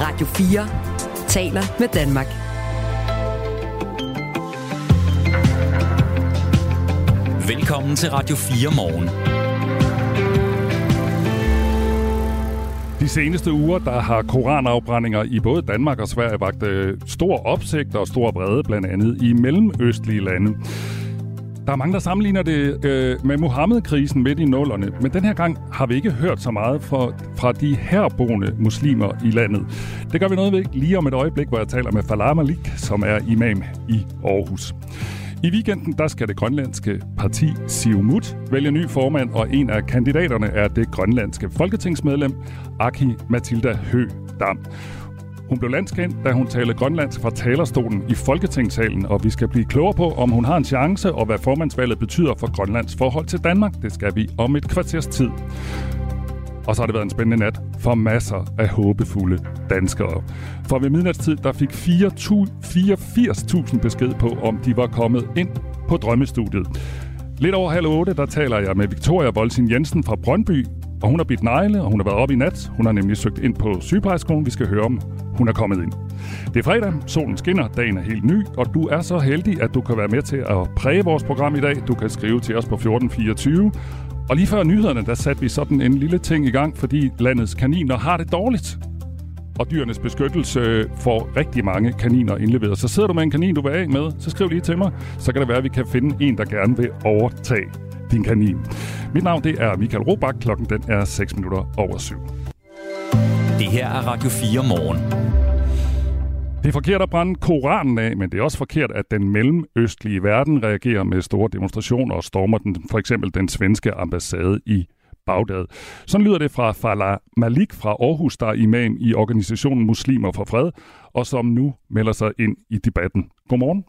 Radio 4 taler med Danmark. Velkommen til Radio 4 morgen. De seneste uger, der har koranafbrændinger i både Danmark og Sverige vagt øh, stor opsigt og stor vrede, blandt andet i mellemøstlige lande. Der er mange, der sammenligner det øh, med Mohammed-krisen midt i nullerne, men den her gang har vi ikke hørt så meget fra, fra de herboende muslimer i landet. Det gør vi noget ved lige om et øjeblik, hvor jeg taler med Falah Malik, som er imam i Aarhus. I weekenden der skal det grønlandske parti Siumut vælge ny formand, og en af kandidaterne er det grønlandske folketingsmedlem Aki Matilda Hø Dam. Hun blev landskendt, da hun talte grønlandsk fra talerstolen i Folketingssalen, og vi skal blive klogere på, om hun har en chance, og hvad formandsvalget betyder for Grønlands forhold til Danmark. Det skal vi om et kvarters tid. Og så har det været en spændende nat for masser af håbefulde danskere. For ved midnatstid, der fik 84.000 besked på, om de var kommet ind på drømmestudiet. Lidt over halv otte, der taler jeg med Victoria Volsin Jensen fra Brøndby, for hun har bidt negle, og hun har været op i nat. Hun har nemlig søgt ind på sygeplejerskolen, Vi skal høre, om hun er kommet ind. Det er fredag, solen skinner, dagen er helt ny, og du er så heldig, at du kan være med til at præge vores program i dag. Du kan skrive til os på 1424. Og lige før nyhederne, der satte vi sådan en lille ting i gang, fordi landets kaniner har det dårligt. Og dyrenes beskyttelse får rigtig mange kaniner indleveret. Så sidder du med en kanin, du vil af med, så skriv lige til mig. Så kan det være, at vi kan finde en, der gerne vil overtage din kanin. Mit navn det er Michael Robach. Klokken den er 6 minutter over 7. Det her er Radio 4 morgen. Det er forkert at brænde Koranen af, men det er også forkert, at den mellemøstlige verden reagerer med store demonstrationer og stormer den, for eksempel den svenske ambassade i Bagdad. Sådan lyder det fra Falah Malik fra Aarhus, der er imam i organisationen Muslimer for Fred, og som nu melder sig ind i debatten. Godmorgen.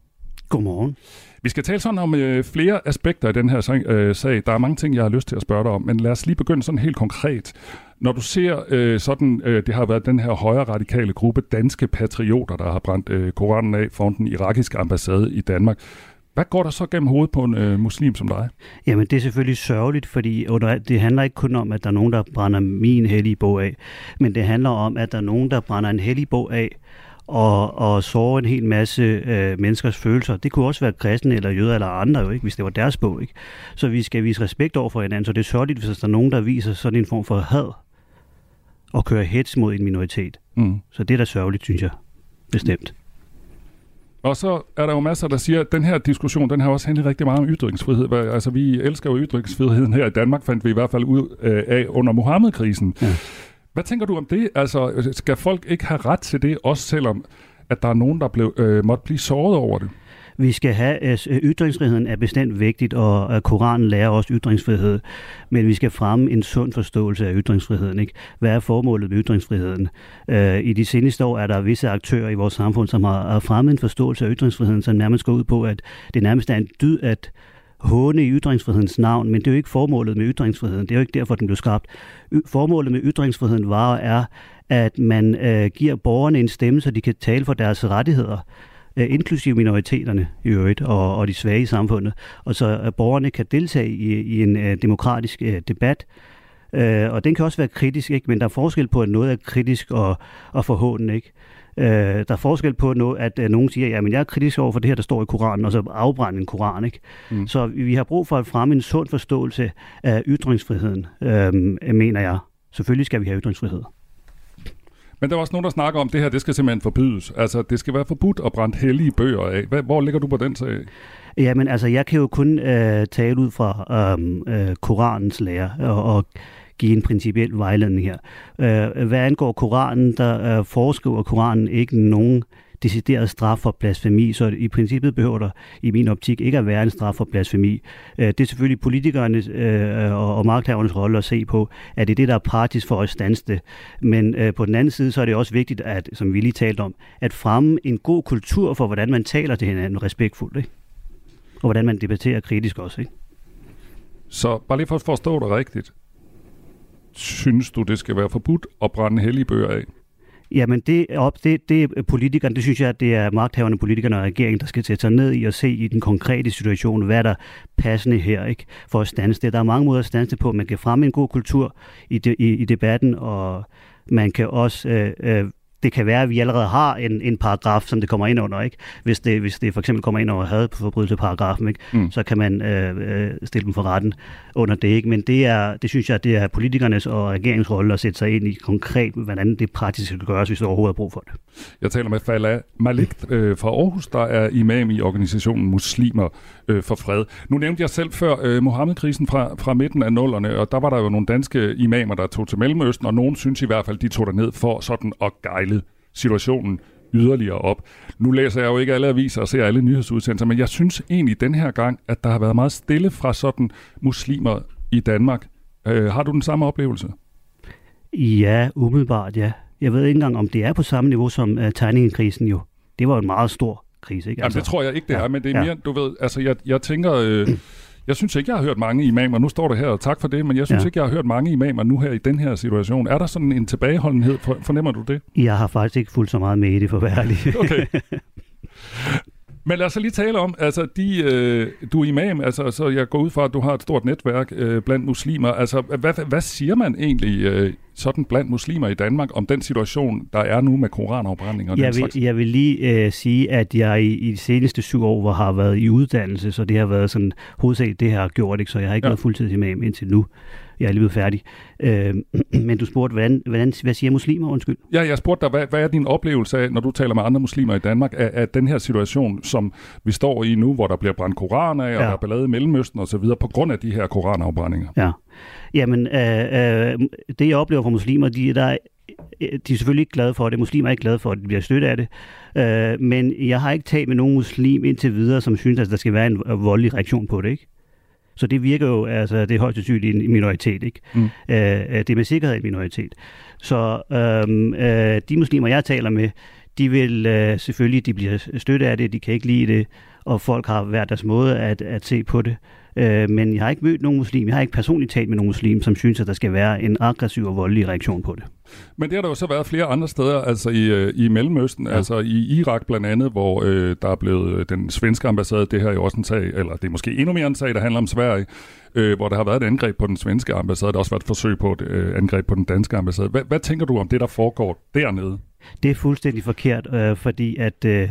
Godmorgen. Vi skal tale sådan om øh, flere aspekter i den her sag, øh, sag. Der er mange ting, jeg har lyst til at spørge dig om, men lad os lige begynde sådan helt konkret. Når du ser øh, sådan, øh, det har været den her højre radikale gruppe danske patrioter, der har brændt øh, Koranen af foran den irakiske ambassade i Danmark. Hvad går der så gennem hovedet på en øh, muslim som dig? Jamen, det er selvfølgelig sørgeligt, fordi under, det handler ikke kun om, at der er nogen, der brænder min hellige bog af, men det handler om, at der er nogen, der brænder en hellig bog af, og, og såre en hel masse øh, menneskers følelser. Det kunne også være kristne eller jøder eller andre, jo, ikke, hvis det var deres bog. Ikke? Så vi skal vise respekt over for hinanden, så det er sørgeligt, hvis der er nogen, der viser sådan en form for had og kører hets mod en minoritet. Mm. Så det er da sørgeligt, synes jeg. Bestemt. Og så er der jo masser, der siger, at den her diskussion, den har også handlet rigtig meget om ytringsfrihed. Altså, vi elsker jo ytringsfriheden her i Danmark, fandt vi i hvert fald ud øh, af under Mohammed-krisen. Ja. Hvad tænker du om det? Altså, skal folk ikke have ret til det, også selvom at der er nogen, der blev, øh, måtte blive såret over det? Vi skal have, altså, øh, ytringsfriheden er bestemt vigtigt, og Koranen lærer også ytringsfrihed, men vi skal fremme en sund forståelse af ytringsfriheden. Ikke? Hvad er formålet med ytringsfriheden? Øh, I de seneste år er der visse aktører i vores samfund, som har fremmet en forståelse af ytringsfriheden, som nærmest går ud på, at det nærmest er en dyd at håne i ytringsfrihedens navn, men det er jo ikke formålet med ytringsfriheden. Det er jo ikke derfor, den blev skabt. Formålet med ytringsfriheden var og er, at man øh, giver borgerne en stemme, så de kan tale for deres rettigheder øh, inklusive minoriteterne i øvrigt, og, og de svage i samfundet, og så at borgerne kan deltage i, i en øh, demokratisk øh, debat, øh, og den kan også være kritisk, ikke? men der er forskel på, at noget er kritisk og, og forhåndende. Ikke? Øh, der er forskel på, noget, at øh, nogen siger, at jeg er kritisk over for det her, der står i Koranen, og så afbrænde en Koran. Ikke? Mm. Så vi har brug for at fremme en sund forståelse af ytringsfriheden, øh, mener jeg. Selvfølgelig skal vi have ytringsfrihed. Men der er også nogen, der snakker om, at det her det skal simpelthen forbydes. Altså, det skal være forbudt at brænde hellige bøger af. Hvor ligger du på den sag? Jamen, altså, jeg kan jo kun øh, tale ud fra øh, øh, Koranens lære, og, og give en principiel vejledning her. Øh, hvad angår Koranen, der øh, foreskriver Koranen ikke nogen decideret straf for blasfemi, så i princippet behøver der i min optik ikke at være en straf for blasfemi. Øh, det er selvfølgelig politikernes øh, og magthavernes rolle at se på, at det er det, der er praktisk for at stanse det. Men øh, på den anden side, så er det også vigtigt, at, som vi lige talte om, at fremme en god kultur for, hvordan man taler til hinanden respektfuldt, ikke? og hvordan man debatterer kritisk også. Ikke? Så bare lige for at forstå det rigtigt, synes du, det skal være forbudt at brænde hellige bøger af? Jamen, det, op, det, det er politikerne, det synes jeg, at det er magthaverne, politikerne og regeringen, der skal sætte sig ned i og se i den konkrete situation, hvad der passende her, ikke, for at stanse det. Der er mange måder at stanse det på. Man kan fremme en god kultur i, de, i, i debatten, og man kan også øh, øh, det kan være, at vi allerede har en, en paragraf, som det kommer ind under. Ikke? Hvis, det, hvis det for eksempel kommer ind under hadforbrydelseparagrafen, ikke? Mm. så kan man øh, øh, stille dem for retten under det. Ikke? Men det, er, det synes jeg, det er politikernes og regeringens rolle at sætte sig ind i konkret, hvordan det praktisk skal gøres, hvis der overhovedet er brug for det. Jeg taler med Fala Malik øh, fra Aarhus, der er imam i organisationen Muslimer øh, for Fred. Nu nævnte jeg selv før øh, Mohammed-krisen fra, fra midten af nullerne, og der var der jo nogle danske imamer, der tog til Mellemøsten, og nogen synes i hvert fald, de tog ned for sådan at gejle situationen yderligere op. Nu læser jeg jo ikke alle aviser og ser alle nyhedsudsendelser, men jeg synes egentlig den her gang, at der har været meget stille fra sådan muslimer i Danmark. Øh, har du den samme oplevelse? Ja, umiddelbart ja. Jeg ved ikke engang, om det er på samme niveau som uh, tegningekrisen jo. Det var en meget stor krise, ikke? Altså, Jamen, det tror jeg ikke, det ja, er, men det er ja. mere, du ved, altså jeg, jeg tænker... Øh, jeg synes ikke, jeg har hørt mange imamer, nu står det her, og tak for det, men jeg synes ja. ikke, jeg har hørt mange imamer nu her i den her situation. Er der sådan en tilbageholdenhed, fornemmer du det? Jeg har faktisk ikke fulgt så meget med i det, for at være ærlig. Okay. Men lad os så lige tale om, altså de, øh, du er imam, altså så jeg går ud fra, at du har et stort netværk øh, blandt muslimer. Altså hvad, hvad siger man egentlig øh, sådan blandt muslimer i Danmark om den situation, der er nu med koranafbrænding og jeg vil? Jeg vil lige øh, sige, at jeg i, i de seneste syv år har været i uddannelse, så det har været sådan hovedsageligt det, her gjort, ikke? så jeg har ikke ja. været fuldtidsimam indtil nu jeg er lige blevet færdig. Øh, men du spurgte, hvordan, hvordan, hvad siger muslimer, undskyld? Ja, jeg spurgte dig, hvad, hvad er din oplevelse af, når du taler med andre muslimer i Danmark, af, af den her situation, som vi står i nu, hvor der bliver brændt koraner af, og ja. der er ballade i Mellemøsten osv., på grund af de her koranafbrændinger? Ja, jamen øh, øh, det jeg oplever fra muslimer, de, der de er selvfølgelig ikke glade for det. Muslimer er ikke glade for, at de bliver støttet af det. Øh, men jeg har ikke talt med nogen muslim indtil videre, som synes, at der skal være en voldelig reaktion på det. Ikke? Så det virker jo, altså det er højst sandsynligt en minoritet, ikke? Mm. Øh, øh, det er med sikkerhed en minoritet. Så øhm, øh, de muslimer, jeg taler med, de vil øh, selvfølgelig, de bliver støttet af det, de kan ikke lide det, og folk har været deres måde at, at se på det. Øh, men jeg har ikke mødt nogen muslim, jeg har ikke personligt talt med nogen muslim, som synes, at der skal være en aggressiv og voldelig reaktion på det. Men det har der jo så været flere andre steder, altså i, øh, i Mellemøsten, ja. altså i Irak blandt andet, hvor øh, der er blevet øh, den svenske ambassade, det her er jo også en sag, eller det er måske endnu mere en sag, der handler om Sverige, øh, hvor der har været et angreb på den svenske ambassade, der har også været et forsøg på et øh, angreb på den danske ambassade. Hvad, hvad tænker du om det, der foregår dernede? Det er fuldstændig forkert, øh, fordi at... Øh,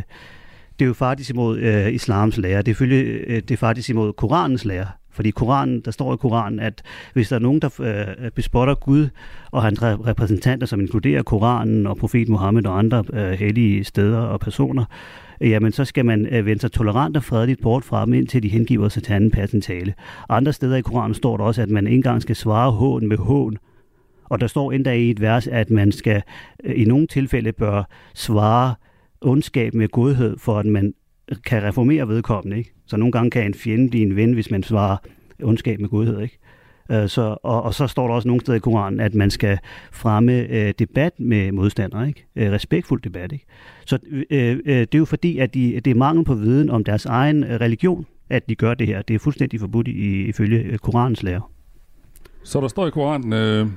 det er jo faktisk imod øh, islams lære. Det er, øh, det er faktisk imod Koranens lære. Fordi Koranen, der står i Koranen, at hvis der er nogen, der øh, bespotter Gud og hans repræsentanter, som inkluderer Koranen og profet Mohammed og andre øh, hellige steder og personer, jamen så skal man øh, vende sig tolerant og fredeligt bort fra dem, indtil de hengiver sig til anden passende tale. Andre steder i Koranen står der også, at man ikke engang skal svare hån med hån. Og der står endda i et vers, at man skal øh, i nogle tilfælde bør svare ondskab med godhed, for at man kan reformere vedkommende. Ikke? Så nogle gange kan en fjende blive en ven, hvis man svarer ondskab med godhed. Ikke? Øh, så, og, og så står der også nogle steder i Koranen, at man skal fremme øh, debat med modstandere, ikke? Øh, respektfuld debat. Ikke? Så øh, øh, det er jo fordi, at de, det er mangel på viden om deres egen øh, religion, at de gør det her. Det er fuldstændig forbudt i, ifølge øh, Koranens lære. Så der står i Koranen, øh,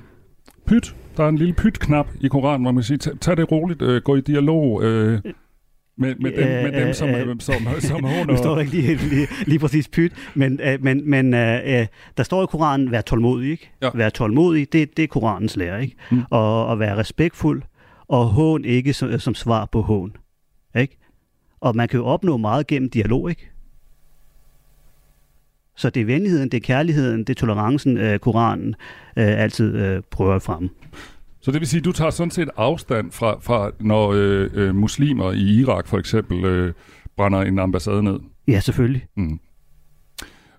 pyt, der er en lille pyt-knap i Koranen, hvor man siger, tag det roligt, øh, gå i dialog, øh, med, med, dem, med dem, som, øh, som, som, som hun... Nu står ikke lige, lige, lige præcis pyt, men, øh, men, men øh, der står i Koranen, vær tålmodig, ikke? Ja. Vær tålmodig, det, det er Koranens lære, ikke? Mm. Og at være respektfuld, og hån ikke som, som svar på hån, ikke? Og man kan jo opnå meget gennem dialog, ikke? Så det er venligheden, det er kærligheden, det er tolerancen, øh, Koranen øh, altid øh, prøver at fremme. Så det vil sige, at du tager sådan set afstand fra, fra når øh, øh, muslimer i Irak for eksempel øh, brænder en ambassade ned? Ja, selvfølgelig. Mm.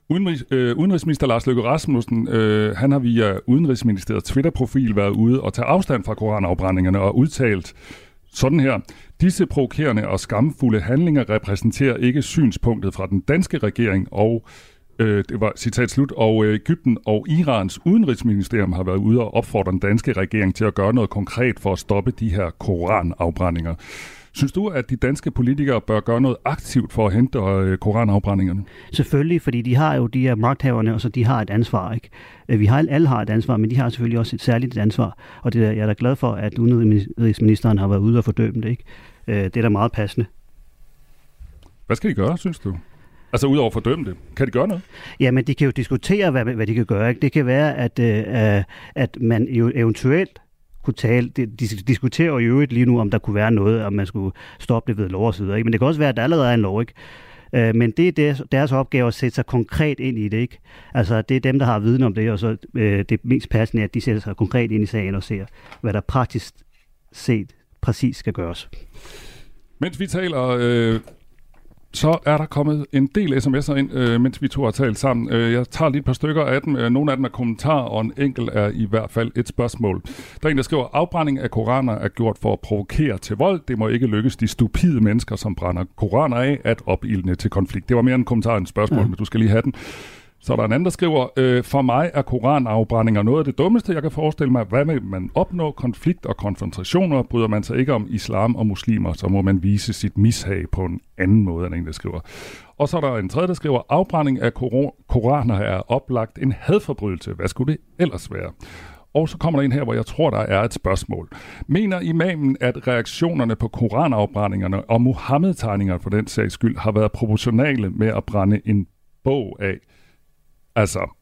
Udenrigs, øh, udenrigsminister Lars Løkke Rasmussen, øh, han har via Udenrigsministeriets Twitter-profil været ude og tage afstand fra koranafbrændingerne og udtalt sådan her. Disse provokerende og skamfulde handlinger repræsenterer ikke synspunktet fra den danske regering og Øh, det var citat slut. Og øh, Ægypten og Irans udenrigsministerium har været ude og opfordre den danske regering til at gøre noget konkret for at stoppe de her koranafbrændinger. Synes du, at de danske politikere bør gøre noget aktivt for at hente øh, koranafbrændingerne? Selvfølgelig, fordi de har jo de her magthaverne, og så de har et ansvar. Ikke? Øh, vi har alle har et ansvar, men de har selvfølgelig også et særligt ansvar. Og det er, jeg er da glad for, at udenrigsministeren har været ude og fordømme det. Ikke? Øh, det er da meget passende. Hvad skal de gøre, synes du? Altså udover at fordømme det. Kan de gøre noget? Jamen, de kan jo diskutere, hvad, hvad de kan gøre. Ikke? Det kan være, at, øh, at man jo eventuelt kunne tale. De, de diskuterer jo i øvrigt lige nu, om der kunne være noget, om man skulle stoppe det ved lov og så videre. Ikke? Men det kan også være, at der allerede er en lov, ikke? Øh, men det er deres, deres opgave at sætte sig konkret ind i det, ikke? Altså, det er dem, der har viden om det, og så øh, det mest passende er, at de sætter sig konkret ind i sagen og ser, hvad der praktisk set præcis skal gøres. Mens vi taler, øh, så er der kommet en del sms'er ind, øh, mens vi to har talt sammen. Øh, jeg tager lige et par stykker af dem. Øh, nogle af dem er kommentarer, og en enkelt er i hvert fald et spørgsmål. Der er en, der skriver, afbrænding af koraner er gjort for at provokere til vold. Det må ikke lykkes de stupide mennesker, som brænder koraner af, at opildne til konflikt. Det var mere en kommentar end et spørgsmål, ja. men du skal lige have den. Så er der en anden, der skriver, øh, for mig er koranafbrændinger noget af det dummeste, jeg kan forestille mig. Hvad vil man opnå? Konflikt og konfrontationer? Bryder man sig ikke om islam og muslimer, så må man vise sit mishag på en anden måde, end en, der skriver. Og så er der en tredje, der skriver, afbrænding af koraner er oplagt en hadforbrydelse. Hvad skulle det ellers være? Og så kommer der en her, hvor jeg tror, der er et spørgsmål. Mener imamen, at reaktionerne på koranafbrændingerne og Muhammed-tegningerne for den sags skyld har været proportionale med at brænde en bog af? Altså,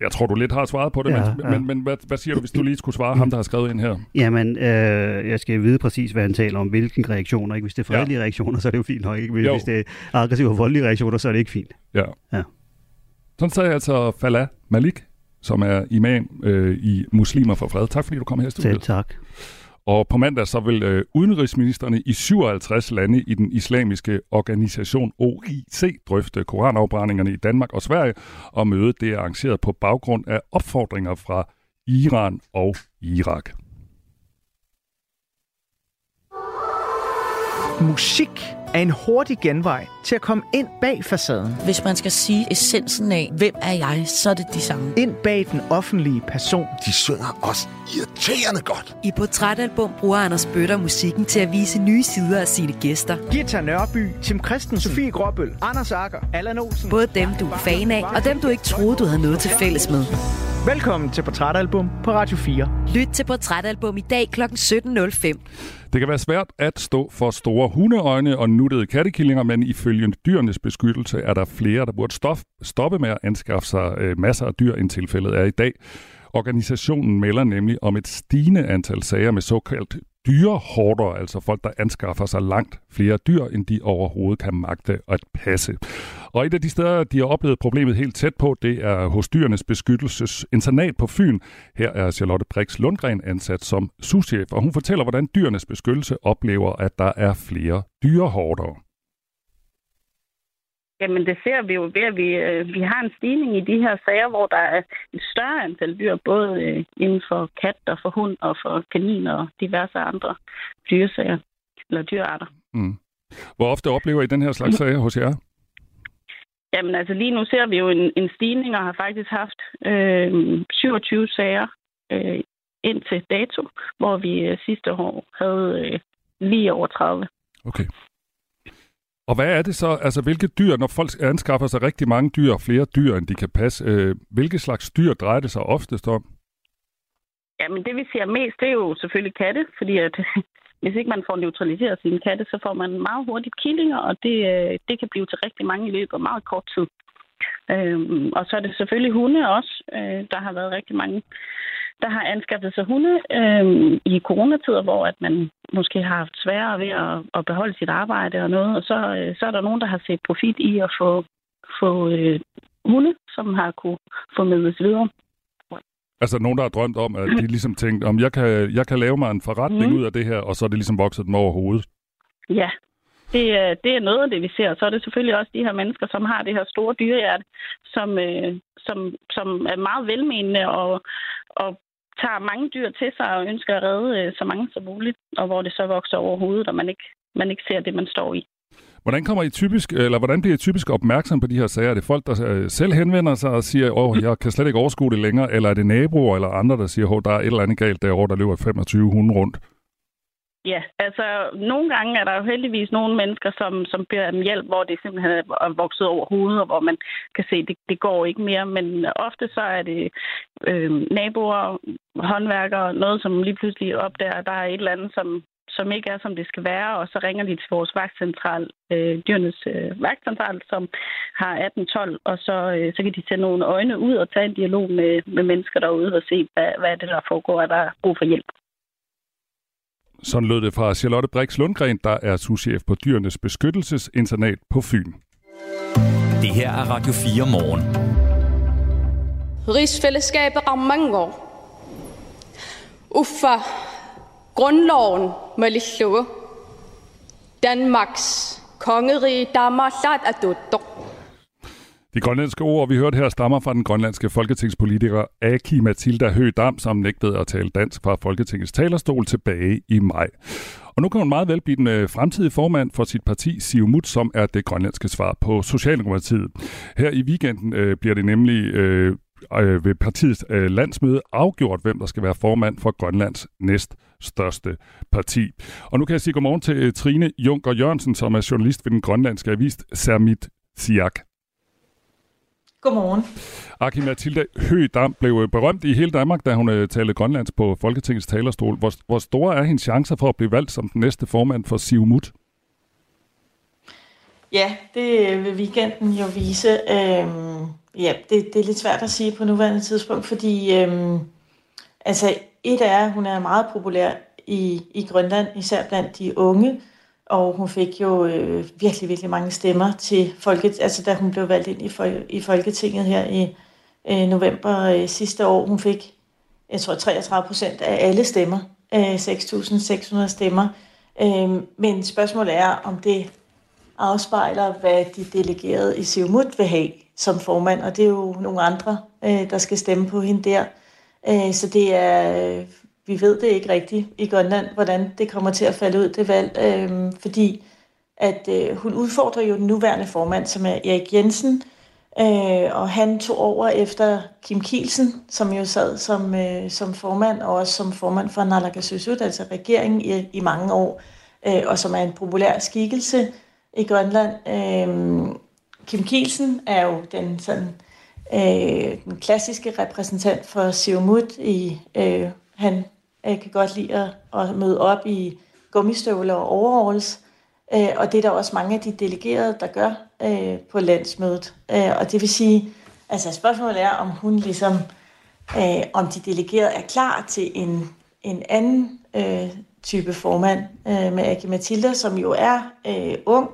jeg tror, du lidt har svaret på det, ja, men, ja. men, men hvad, hvad siger du, hvis du lige skulle svare ham, der har skrevet ind her? Jamen, øh, jeg skal vide præcis, hvad han taler om, hvilken reaktioner. Ikke? Hvis det er fredelige ja. reaktioner, så er det jo fint nok. Ikke? Hvis, hvis det er aggressive og voldelige reaktioner, så er det ikke fint. Ja. ja. Sådan sagde altså Falah Malik, som er imam øh, i Muslimer for Fred. Tak fordi du kom her i studiet. Selv tak. Og på mandag så vil øh, udenrigsministerne i 57 lande i den islamiske organisation OIC drøfte koranafbrændingerne i Danmark og Sverige, og mødet det er arrangeret på baggrund af opfordringer fra Iran og Irak. Musik er en hurtig genvej til at komme ind bag facaden. Hvis man skal sige essensen af, hvem er jeg, så er det de samme. Ind bag den offentlige person. De synger også irriterende godt. I Portrætalbum bruger Anders Bøtter musikken til at vise nye sider af sine gæster. Gita Nørby, Tim Christensen, Sofie Gråbøl, Anders Akker, Allan Olsen. Både dem, du er fan af, og dem, du ikke troede, du havde noget til fælles med. Velkommen til Portrætalbum på Radio 4. Lyt til Portrætalbum i dag kl. 17.05. Det kan være svært at stå for store hundeøjne og nuttede kattekillinger, men ifølge dyrenes beskyttelse er der flere, der burde stoppe med at anskaffe sig øh, masser af dyr, end tilfældet er i dag. Organisationen melder nemlig om et stigende antal sager med såkaldt dyrehorder, altså folk, der anskaffer sig langt flere dyr, end de overhovedet kan magte at passe. Og et af de steder, de har oplevet problemet helt tæt på, det er hos dyrenes beskyttelses internat på Fyn. Her er Charlotte Brix Lundgren ansat som souschef, og hun fortæller, hvordan dyrenes beskyttelse oplever, at der er flere dyrehorder. Jamen det ser vi jo ved, at vi, øh, vi har en stigning i de her sager, hvor der er et større antal dyr, både øh, inden for kat og for hund og for kanin og diverse andre dyresager eller dyrearter. Mm. Hvor ofte oplever I den her slags sager hos jer? Jamen altså lige nu ser vi jo en, en stigning og har faktisk haft øh, 27 sager øh, indtil dato, hvor vi øh, sidste år havde øh, lige over 30. Okay. Og hvad er det så, altså hvilke dyr, når folk anskaffer sig rigtig mange dyr, flere dyr, end de kan passe, øh, hvilke slags dyr drejer det sig oftest om? Jamen det vi ser mest, det er jo selvfølgelig katte, fordi at hvis ikke man får neutraliseret sine katte, så får man meget hurtigt killinger, og det, øh, det kan blive til rigtig mange i løbet af meget kort tid. Øhm, og så er det selvfølgelig hunde også. Øh, der har været rigtig mange der har anskaffet sig hunde øh, i coronatider, hvor at man måske har haft sværere ved at, at beholde sit arbejde og noget, og så, øh, så er der nogen, der har set profit i at få, få øh, hunde, som har kunne formidles videre. Altså nogen, der har drømt om, at de ligesom tænkte, om jeg kan, jeg kan lave mig en forretning mm. ud af det her, og så er det ligesom vokset dem over hovedet. Ja, det, det er noget af det, vi ser. Og så er det selvfølgelig også de her mennesker, som har det her store dyrehjerte, som, øh, som, som er meget velmenende og, og tager mange dyr til sig og ønsker at redde øh, så mange som muligt, og hvor det så vokser over hovedet, og man ikke, man ikke ser det, man står i. Hvordan kommer I typisk, eller hvordan bliver I typisk opmærksom på de her sager? Er det folk, der øh, selv henvender sig og siger, åh, jeg kan slet ikke overskue det længere, eller er det naboer eller andre, der siger, at der er et eller andet galt derovre, der løber 25 hunde rundt? Ja, altså nogle gange er der jo heldigvis nogle mennesker, som, som beder om hjælp, hvor det simpelthen er vokset over hovedet, og hvor man kan se, at det, det går ikke mere. Men ofte så er det øh, naboer, håndværkere, noget som lige pludselig opdager, at der er et eller andet, som, som ikke er, som det skal være, og så ringer de til vores vagtcentral, øh, dyrenes øh, vagtcentral, som har 1812, og så, øh, så kan de tage nogle øjne ud og tage en dialog med, med mennesker derude og se, hvad, hvad er det, der foregår, at der er brug for hjælp. Sådan lød det fra Charlotte Brix Lundgren, der er souschef på Dyrenes Beskyttelsesinternat på Fyn. Det her er Radio 4 morgen. Rigsfællesskabet har mange år. Uffa, grundloven må lige Danmarks kongerige damer sat af. De grønlandske ord, vi hørte her, stammer fra den grønlandske folketingspolitiker Aki Matilda Høgh Dam, som nægtede at tale dansk fra Folketingets talerstol tilbage i maj. Og nu kan hun meget vel blive den øh, fremtidige formand for sit parti, Siumut, som er det grønlandske svar på Socialdemokratiet. Her i weekenden øh, bliver det nemlig øh, øh, ved partiets øh, landsmøde afgjort, hvem der skal være formand for Grønlands næst største parti. Og nu kan jeg sige godmorgen til øh, Trine Junker Jørgensen, som er journalist ved den grønlandske avis Sermit Siak. Godmorgen. Aki Mathilde Høgh blev berømt i hele Danmark, da hun øh, talte grønlands på Folketingets talerstol. Hvor, hvor store er hendes chancer for at blive valgt som den næste formand for Siumut? Ja, det vil weekenden jo vise. Øhm, ja, det, det er lidt svært at sige på nuværende tidspunkt, fordi øhm, altså, et er, at hun er meget populær i, i Grønland, især blandt de unge og hun fik jo øh, virkelig, virkelig mange stemmer til folket, altså da hun blev valgt ind i, fol- i Folketinget her i øh, november øh, sidste år. Hun fik, jeg tror, 33 procent af alle stemmer, øh, 6.600 stemmer. Øh, men spørgsmålet er, om det afspejler, hvad de delegerede i Siumut vil have som formand, og det er jo nogle andre, øh, der skal stemme på hende der. Øh, så det er vi ved det ikke rigtigt i Grønland, hvordan det kommer til at falde ud, det valg, øh, fordi at øh, hun udfordrer jo den nuværende formand, som er Erik Jensen, øh, og han tog over efter Kim Kielsen, som jo sad som, øh, som formand, og også som formand for Naalakkersuisut, altså regeringen i, i mange år, øh, og som er en populær skikkelse i Grønland. Øh, Kim Kielsen er jo den sådan, øh, den klassiske repræsentant for Siumut i øh, han øh, kan godt lide at, at møde op i gummistøvler og overalls. Øh, og det er der også mange af de delegerede, der gør øh, på landsmødet. Øh, og det vil sige, altså spørgsmålet er, om hun ligesom, øh, om de delegerede er klar til en, en anden øh, type formand øh, med Aki Matilda, som jo er øh, ung,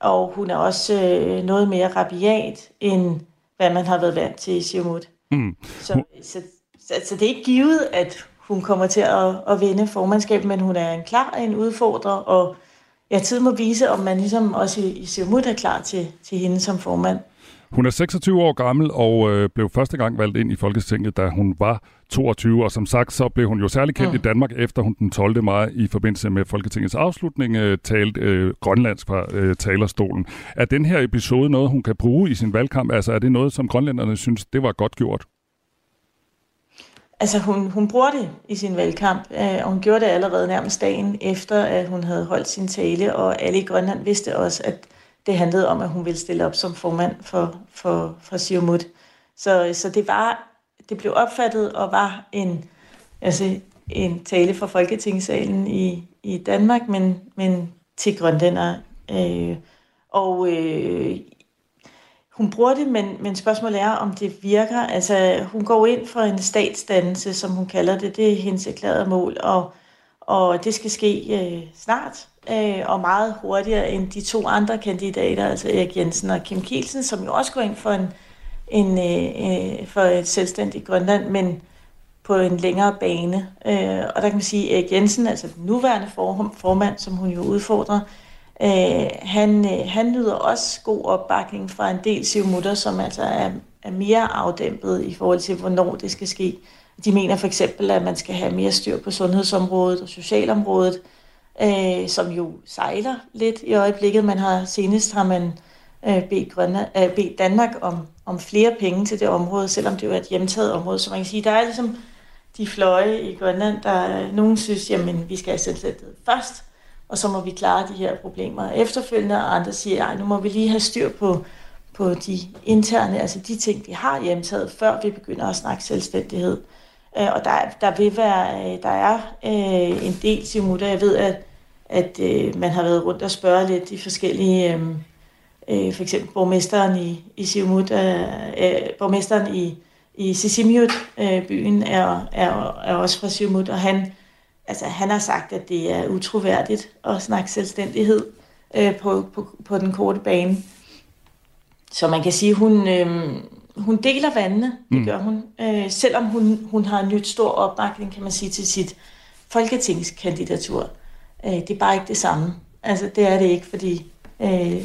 og hun er også øh, noget mere rabiat, end hvad man har været vant til i Siumut. Mm. Så, så, så, så det er ikke givet, at hun kommer til at, at vinde formandskabet, men hun er en klar en udfordrer, og ja, tid må vise, om man ligesom også i, i Siumut er klar til, til hende som formand. Hun er 26 år gammel og øh, blev første gang valgt ind i Folketinget, da hun var 22. Og som sagt, så blev hun jo særlig kendt mm. i Danmark, efter hun den 12. maj i forbindelse med Folketingets afslutning øh, talte øh, grønlandsk fra øh, talerstolen. Er den her episode noget, hun kan bruge i sin valgkamp? Altså er det noget, som grønlænderne synes, det var godt gjort? Altså hun, hun bruger det i sin valgkamp, øh, og hun gjorde det allerede nærmest dagen efter, at hun havde holdt sin tale, og alle i Grønland vidste også, at det handlede om, at hun ville stille op som formand for, for, for Siumut. Så, så det var, det blev opfattet og var en, altså en tale fra Folketingssalen i, i Danmark, men, men til grønlænder. Øh, og øh, hun bruger det, men, men spørgsmålet er, om det virker. Altså, hun går ind for en statsdannelse, som hun kalder det. Det er hendes erklærede mål, og, og det skal ske øh, snart, øh, og meget hurtigere end de to andre kandidater, altså Erik Jensen og Kim Kielsen, som jo også går ind for, en, en, øh, øh, for et selvstændigt Grønland, men på en længere bane. Øh, og der kan man sige, at Erik Jensen, altså den nuværende formand, som hun jo udfordrer, Øh, han, øh, han nyder også god opbakning fra en del sivmutter, som altså er, er mere afdæmpet i forhold til, hvornår det skal ske. De mener for eksempel, at man skal have mere styr på sundhedsområdet og socialområdet, øh, som jo sejler lidt i øjeblikket. Man har senest har man øh, bede, Grønland, øh, bedt Danmark om, om flere penge til det område, selvom det jo er et hjemtaget område. Så man kan sige, der er ligesom de fløje i Grønland, der nogen synes, jamen vi skal have selvstændighed først, og så må vi klare de her problemer efterfølgende, og andre siger, at nu må vi lige have styr på, på de interne, altså de ting, vi har hjemtaget, før vi begynder at snakke selvstændighed. Øh, og der, der vil være, øh, der er øh, en del simutter, jeg ved, at at man har været rundt og spørge lidt de forskellige, øh, for eksempel borgmesteren i, i Siumut, øh, øh, borgmesteren i, i Sisimiut, øh, byen, er, er, er også fra Siumut, og han, altså, han har sagt, at det er utroværdigt at snakke selvstændighed øh, på, på, på den korte bane. Så man kan sige, hun, øh, hun deler vandene, det mm. gør hun. Øh, selvom hun, hun har nyt stor opbakning, kan man sige, til sit folketingskandidatur. Øh, det er bare ikke det samme. Altså, det er det ikke, fordi øh,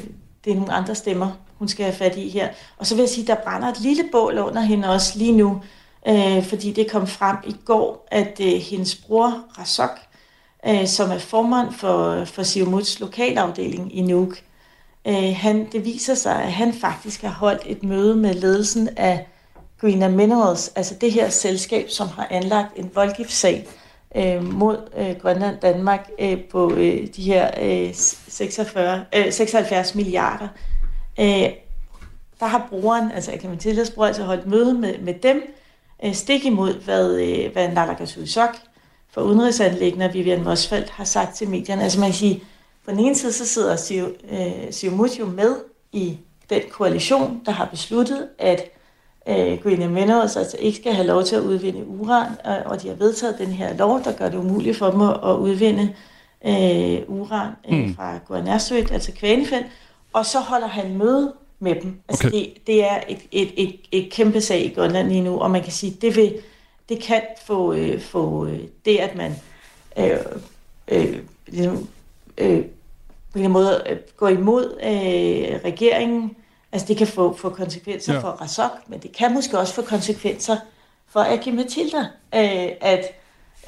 det er nogle andre stemmer, hun skal have fat i her. Og så vil jeg sige, der brænder et lille bål under hende også lige nu, øh, fordi det kom frem i går, at øh, hendes bror Rasok, øh, som er formand for, for Siumuts lokalafdeling i Nuuk, øh, han, det viser sig, at han faktisk har holdt et møde med ledelsen af Greener Minerals, altså det her selskab, som har anlagt en voldgiftssag øh, mod øh, Grønland Danmark øh, på øh, de her øh, 46, øh, 76 milliarder. Øh, der har brugeren, altså Akamatillas bror, altså holdt møde med, med dem, øh, stik imod, hvad, øh, hvad Naalakkersuisok for udenrigsanlæggende Vivian Mosfeldt har sagt til medierne. Altså man kan sige, på den ene side så sidder Siu, øh, Siumut jo med i den koalition, der har besluttet, at øh, Green Minerals altså ikke skal have lov til at udvinde uran, og, og de har vedtaget den her lov, der gør det umuligt for dem at, udvinde øh, uran øh, mm. fra Guanajuato, altså Kvanefeld, og så holder han møde med dem. Altså okay. det, det er et, et, et, et kæmpe sag i Grønland lige nu, og man kan sige, det vil det kan få, øh, få øh, det, at man øh, øh, ligesom, øh, på en måde øh, går imod øh, regeringen, altså det kan få, få konsekvenser ja. for Rasok, men det kan måske også få konsekvenser for Aki Matilda, øh, at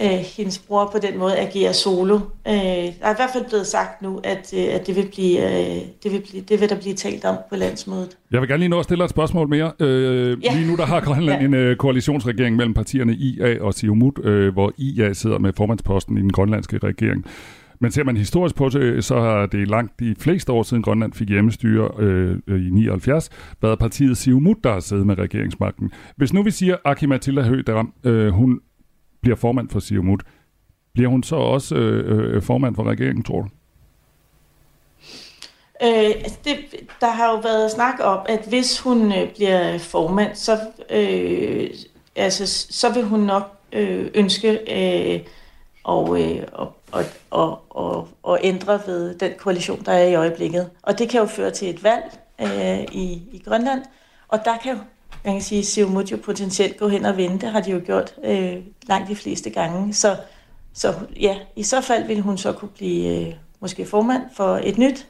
øh, hendes bror på den måde agerer solo. Øh, der er i hvert fald blevet sagt nu, at, øh, at det, vil blive, øh, det, vil blive, det vil der blive talt om på landsmødet. Jeg vil gerne lige nå at stille et spørgsmål mere. Øh, ja. Lige nu der har Grønland ja. en øh, koalitionsregering mellem partierne IA og Siumut, øh, hvor IA sidder med formandsposten i den grønlandske regering. Men ser man historisk på det, så har det langt de fleste år siden Grønland fik hjemmestyre øh, i 79, været partiet Siumut, der har siddet med regeringsmagten. Hvis nu vi siger, at Aki Matilda Høgh, øh, hun bliver formand for Siumut, bliver hun så også øh, øh, formand for regeringen, tror du? Øh, altså, det, der har jo været snak om, at hvis hun øh, bliver formand, så, øh, altså, så vil hun nok øh, ønske øh, og, øh, og, og, og, og, og ændre ved den koalition, der er i øjeblikket. Og det kan jo føre til et valg øh, i, i Grønland, og der kan jo man kan sige, Siumut jo potentielt gå hen og vinde. Det har de jo gjort øh, langt de fleste gange. Så, så ja, i så fald ville hun så kunne blive øh, måske formand for et nyt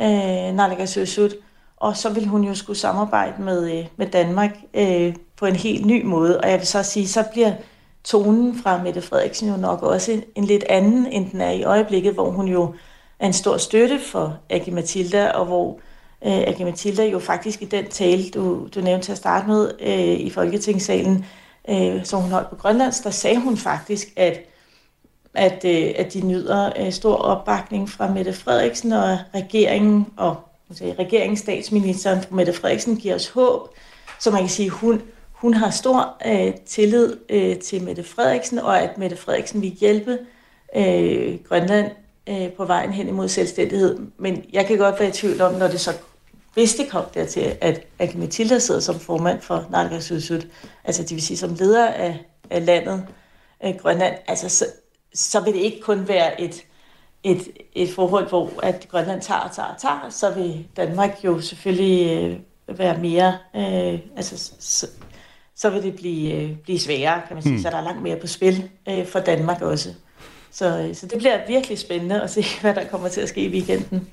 øh, Naalakkersuisut, og så vil hun jo skulle samarbejde med, øh, med Danmark øh, på en helt ny måde. Og jeg vil så sige, så bliver tonen fra Mette Frederiksen jo nok også en, en lidt anden, end den er i øjeblikket, hvor hun jo er en stor støtte for Agi Mathilda, og hvor øh, Agi Mathilda jo faktisk i den tale, du, du nævnte til at starte med øh, i Folketingssalen, øh, som hun holdt på Grønlands, der sagde hun faktisk, at at, øh, at de nyder øh, stor opbakning fra Mette Frederiksen og regeringen, og sige, regeringsstatsministeren Mette Frederiksen giver os håb, så man kan sige, hun, hun har stor øh, tillid øh, til Mette Frederiksen, og at Mette Frederiksen vil hjælpe øh, Grønland øh, på vejen hen imod selvstændighed. Men jeg kan godt være i tvivl om, når det så, hvis det kom dertil, at at Matilda sidder som formand for Naalakkersuisut, altså det vil sige som leder af, af landet, øh, Grønland, altså så, så vil det ikke kun være et, et, et forhold, hvor at Grønland tager og tager og tager, så vil Danmark jo selvfølgelig øh, være mere, øh, altså så, så vil det blive, øh, blive sværere, kan man sige. Mm. Så der er langt mere på spil øh, for Danmark også. Så, øh, så det bliver virkelig spændende at se, hvad der kommer til at ske i weekenden.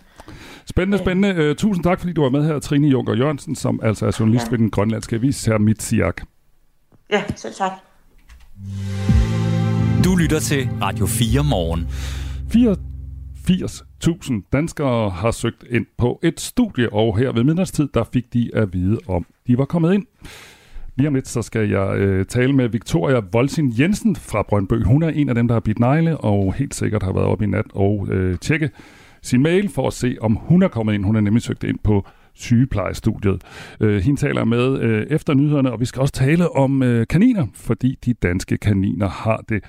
Spændende, spændende. Uh, tusind tak, fordi du var med her, Trine Junker Jørgensen, som altså er journalist ja. ved den grønlandske avis her, Mitsiak. Ja, selv tak. Du lytter til Radio 4 morgen. 80.000 danskere har søgt ind på et studie, og her ved midnatstid, der fik de at vide, om de var kommet ind. Lige om lidt, så skal jeg øh, tale med Victoria Volsin Jensen fra Brøndby. Hun er en af dem, der har bidt negle, og helt sikkert har været op i nat og øh, tjekke sin mail for at se, om hun er kommet ind. Hun er nemlig søgt ind på sygeplejestudiet. Øh, hende taler med øh, efter nyhederne, og vi skal også tale om øh, kaniner, fordi de danske kaniner har det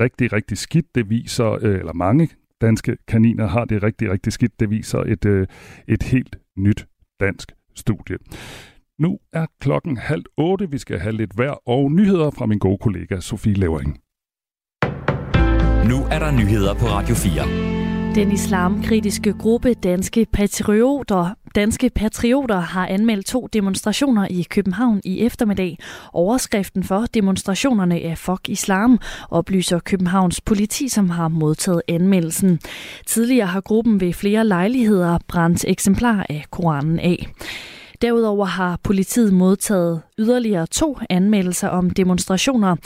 rigtig, rigtig skidt. Det viser, øh, eller mange danske kaniner har det rigtig, rigtig skidt. Det viser et, øh, et helt nyt dansk studie. Nu er klokken halv otte. Vi skal have lidt vejr og nyheder fra min gode kollega Sofie Levering. Nu er der nyheder på Radio 4. Den islamkritiske gruppe Danske Patrioter, Danske Patrioter har anmeldt to demonstrationer i København i eftermiddag. Overskriften for demonstrationerne er Fuck Islam, oplyser Københavns politi, som har modtaget anmeldelsen. Tidligere har gruppen ved flere lejligheder brændt eksemplar af Koranen af. Derudover har politiet modtaget yderligere to anmeldelser om demonstrationer.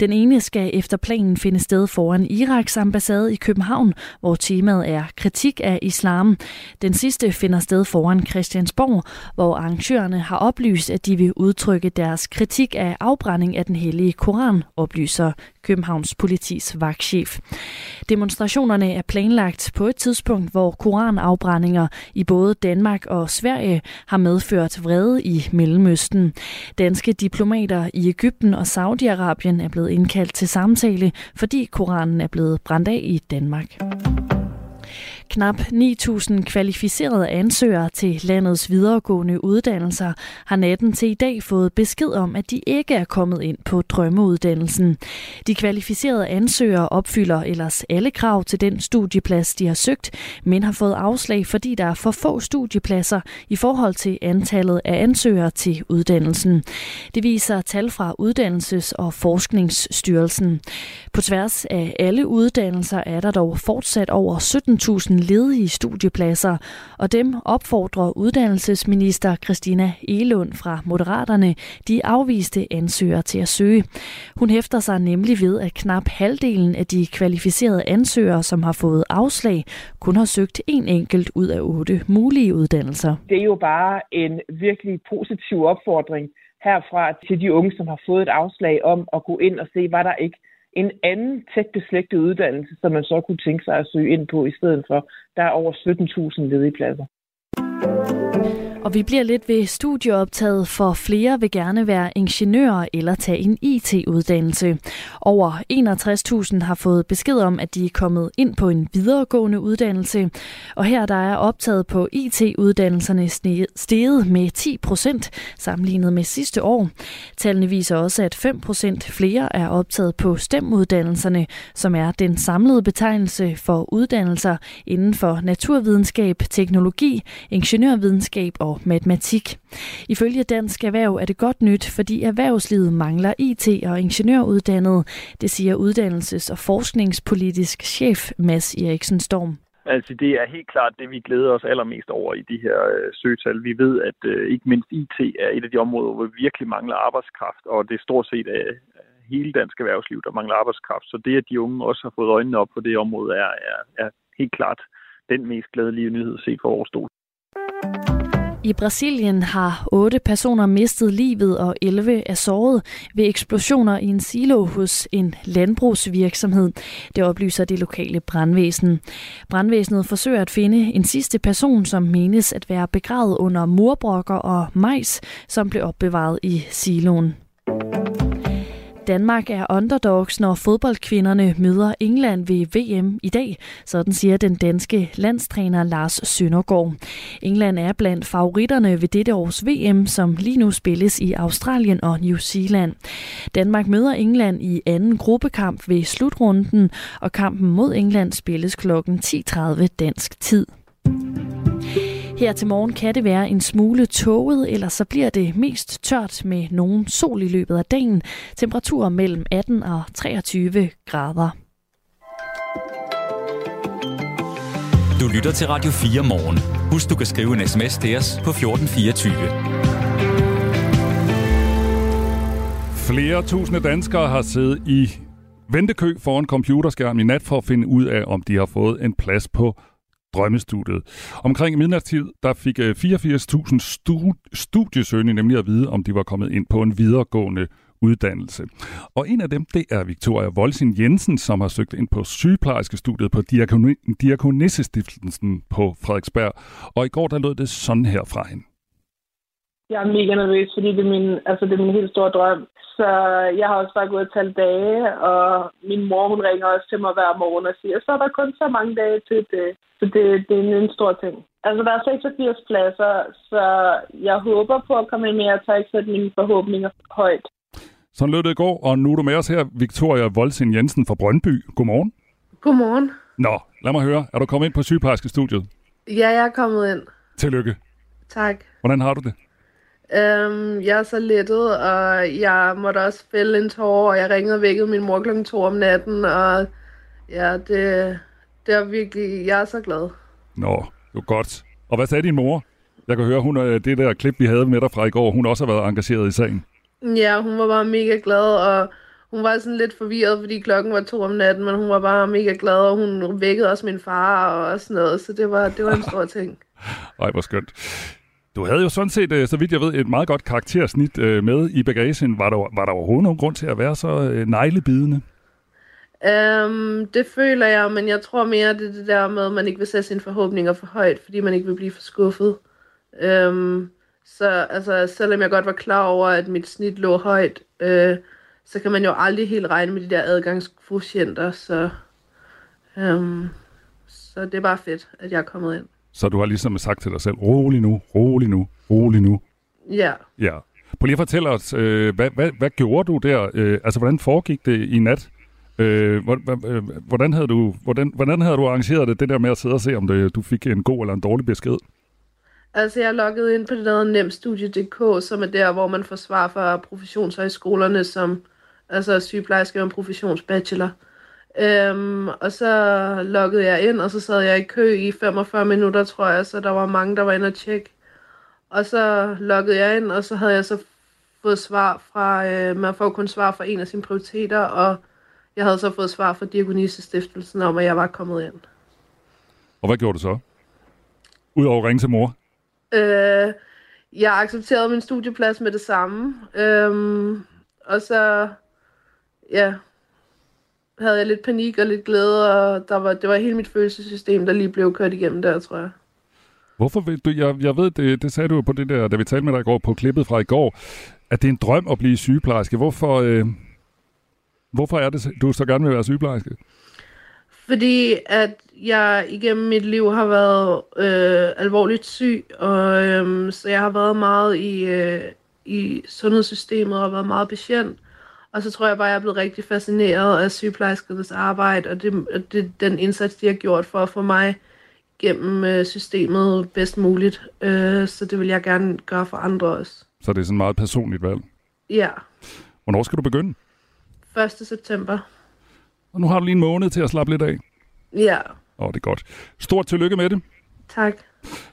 Den ene skal efter planen finde sted foran Iraks ambassade i København, hvor temaet er kritik af islam. Den sidste finder sted foran Christiansborg, hvor arrangørerne har oplyst, at de vil udtrykke deres kritik af afbrænding af den hellige Koran, oplyser Københavns politis vagtchef. Demonstrationerne er planlagt på et tidspunkt, hvor koranafbrændinger i både Danmark og Sverige har medført vrede i Mellemøsten. Danske diplomater i Ægypten og Saudi-Arabien er blevet indkaldt til samtale, fordi Koranen er blevet brændt af i Danmark. Knap 9.000 kvalificerede ansøgere til landets videregående uddannelser har natten til i dag fået besked om, at de ikke er kommet ind på drømmeuddannelsen. De kvalificerede ansøgere opfylder ellers alle krav til den studieplads, de har søgt, men har fået afslag, fordi der er for få studiepladser i forhold til antallet af ansøgere til uddannelsen. Det viser tal fra Uddannelses- og Forskningsstyrelsen. På tværs af alle uddannelser er der dog fortsat over 17.000 ledige studiepladser, og dem opfordrer uddannelsesminister Christina Elund fra Moderaterne de afviste ansøgere til at søge. Hun hæfter sig nemlig ved, at knap halvdelen af de kvalificerede ansøgere, som har fået afslag, kun har søgt en enkelt ud af otte mulige uddannelser. Det er jo bare en virkelig positiv opfordring herfra til de unge, som har fået et afslag om at gå ind og se, hvad der ikke en anden tæt beslægtet uddannelse, som man så kunne tænke sig at søge ind på i stedet for. Der er over 17.000 ledige pladser. Og vi bliver lidt ved studieoptaget, for flere vil gerne være ingeniører eller tage en IT-uddannelse. Over 61.000 har fået besked om, at de er kommet ind på en videregående uddannelse. Og her der er optaget på IT-uddannelserne steget med 10 procent sammenlignet med sidste år. Tallene viser også, at 5 procent flere er optaget på STEM-uddannelserne, som er den samlede betegnelse for uddannelser inden for naturvidenskab, teknologi, ingeniørvidenskab og matematik. Ifølge Dansk Erhverv er det godt nyt, fordi erhvervslivet mangler IT- og ingeniøruddannede. Det siger uddannelses- og forskningspolitisk chef Mads Eriksen Storm. Altså det er helt klart det, vi glæder os allermest over i de her øh, søgetal. Vi ved, at øh, ikke mindst IT er et af de områder, hvor vi virkelig mangler arbejdskraft, og det er stort set øh, hele dansk erhvervsliv, der mangler arbejdskraft. Så det, at de unge også har fået øjnene op på det område, er, er, er helt klart den mest glædelige nyhed set for vores stol. I Brasilien har otte personer mistet livet og 11 er såret ved eksplosioner i en silo hos en landbrugsvirksomhed. Det oplyser det lokale brandvæsen. Brandvæsenet forsøger at finde en sidste person, som menes at være begravet under murbrokker og majs, som blev opbevaret i siloen. Danmark er underdogs, når fodboldkvinderne møder England ved VM i dag, sådan siger den danske landstræner Lars Søndergaard. England er blandt favoritterne ved dette års VM, som lige nu spilles i Australien og New Zealand. Danmark møder England i anden gruppekamp ved slutrunden, og kampen mod England spilles kl. 10.30 dansk tid. Her til morgen kan det være en smule tåget, eller så bliver det mest tørt med nogen sol i løbet af dagen. Temperaturer mellem 18 og 23 grader. Du lytter til Radio 4 morgen. Husk, du kan skrive en sms til os på 1424. Flere tusinde danskere har siddet i ventekø foran computerskærmen i nat for at finde ud af, om de har fået en plads på drømmestudiet. Omkring midnatstid, der fik 84.000 øh, studiesøgende nemlig at vide, om de var kommet ind på en videregående uddannelse. Og en af dem, det er Victoria Volsin Jensen, som har søgt ind på sygeplejerskestudiet på Diakonissestiftelsen på Frederiksberg. Og i går, der lød det sådan her fra hende. Jeg er mega nervøs, fordi det er min, altså, det er min helt store drøm. Så jeg har også bare gået et tal dage, og min mor hun ringer også til mig hver morgen og siger, så er der kun så mange dage til det. Så det, det er en stor ting. Altså, der er 86 pladser, så jeg håber på at komme ind med. Jeg tager ikke sætte mine forhåbninger højt. Sådan lød det i går, og nu er du med os her, Victoria Voldsin Jensen fra Brøndby. Godmorgen. Godmorgen. Nå, lad mig høre. Er du kommet ind på sygeplejerskestudiet? Ja, jeg er kommet ind. Tillykke. Tak. Hvordan har du det? Um, jeg er så lettet, og jeg måtte også fælde en tår, og jeg ringede og vækkede min mor klokken to om natten, og ja, det, det er virkelig, jeg er så glad. Nå, er godt. Og hvad sagde din mor? Jeg kan høre, hun øh, det der klip, vi havde med dig fra i går, hun også har været engageret i sagen. Ja, hun var bare mega glad, og hun var sådan lidt forvirret, fordi klokken var to om natten, men hun var bare mega glad, og hun vækkede også min far og sådan noget, så det var, det var en stor ting. Ej, hvor skønt. Du havde jo sådan set, øh, så vidt jeg ved, et meget godt karaktersnit øh, med i bagagen. Var der, var der overhovedet nogen grund til at være så øh, neglebidende? Um, det føler jeg, men jeg tror mere, det er det der med, at man ikke vil sætte sine forhåbninger for højt, fordi man ikke vil blive for skuffet. Um, øhm, så altså, selvom jeg godt var klar over, at mit snit lå højt, øh, så kan man jo aldrig helt regne med de der adgangskvotienter, så, um, så det er bare fedt, at jeg er kommet ind. Så du har ligesom sagt til dig selv, rolig nu, rolig nu, rolig nu. Ja. Ja. Prøv lige at fortælle os, øh, hvad, hvad, hvad gjorde du der? Øh, altså, hvordan foregik det i nat? Øh, hvordan, havde du, hvordan, hvordan havde du arrangeret det, det der med at sidde og se, om det, du fik en god eller en dårlig besked? Altså, jeg loggede ind på det der nemstudie.dk, som er der, hvor man får svar fra professionshøjskolerne, som altså sygeplejerske og en professionsbachelor. Øhm, og så loggede jeg ind, og så sad jeg i kø i 45 minutter, tror jeg, så der var mange, der var inde og tjekke. Og så loggede jeg ind, og så havde jeg så fået svar fra, øh, man får kun svar fra en af sine prioriteter, og jeg havde så fået svar fra Diakonissestiftelsen om, at jeg var kommet ind. Og hvad gjorde du så? Udover at ringe til mor? Øh, jeg accepterede min studieplads med det samme. Øhm, og så, ja, havde jeg lidt panik og lidt glæde, og der var, det var hele mit følelsessystem, der lige blev kørt igennem der, tror jeg. Hvorfor vil du, jeg, jeg ved, det, det sagde du på det der, da vi talte med dig i går, på klippet fra i går, at det er en drøm at blive sygeplejerske. Hvorfor, øh, hvorfor er det, du så gerne vil være sygeplejerske? Fordi at jeg igennem mit liv har været øh, alvorligt syg, og øh, så jeg har været meget i, øh, i sundhedssystemet og været meget patient. Og så tror jeg bare, jeg er blevet rigtig fascineret af sygeplejerskernes arbejde, og det, det, den indsats, de har gjort for at få mig gennem øh, systemet bedst muligt. Øh, så det vil jeg gerne gøre for andre også. Så det er sådan meget personligt valg? Ja. Hvornår skal du begynde? 1. september. Og nu har du lige en måned til at slappe lidt af. Ja. Åh, det er godt. Stort tillykke med det. Tak.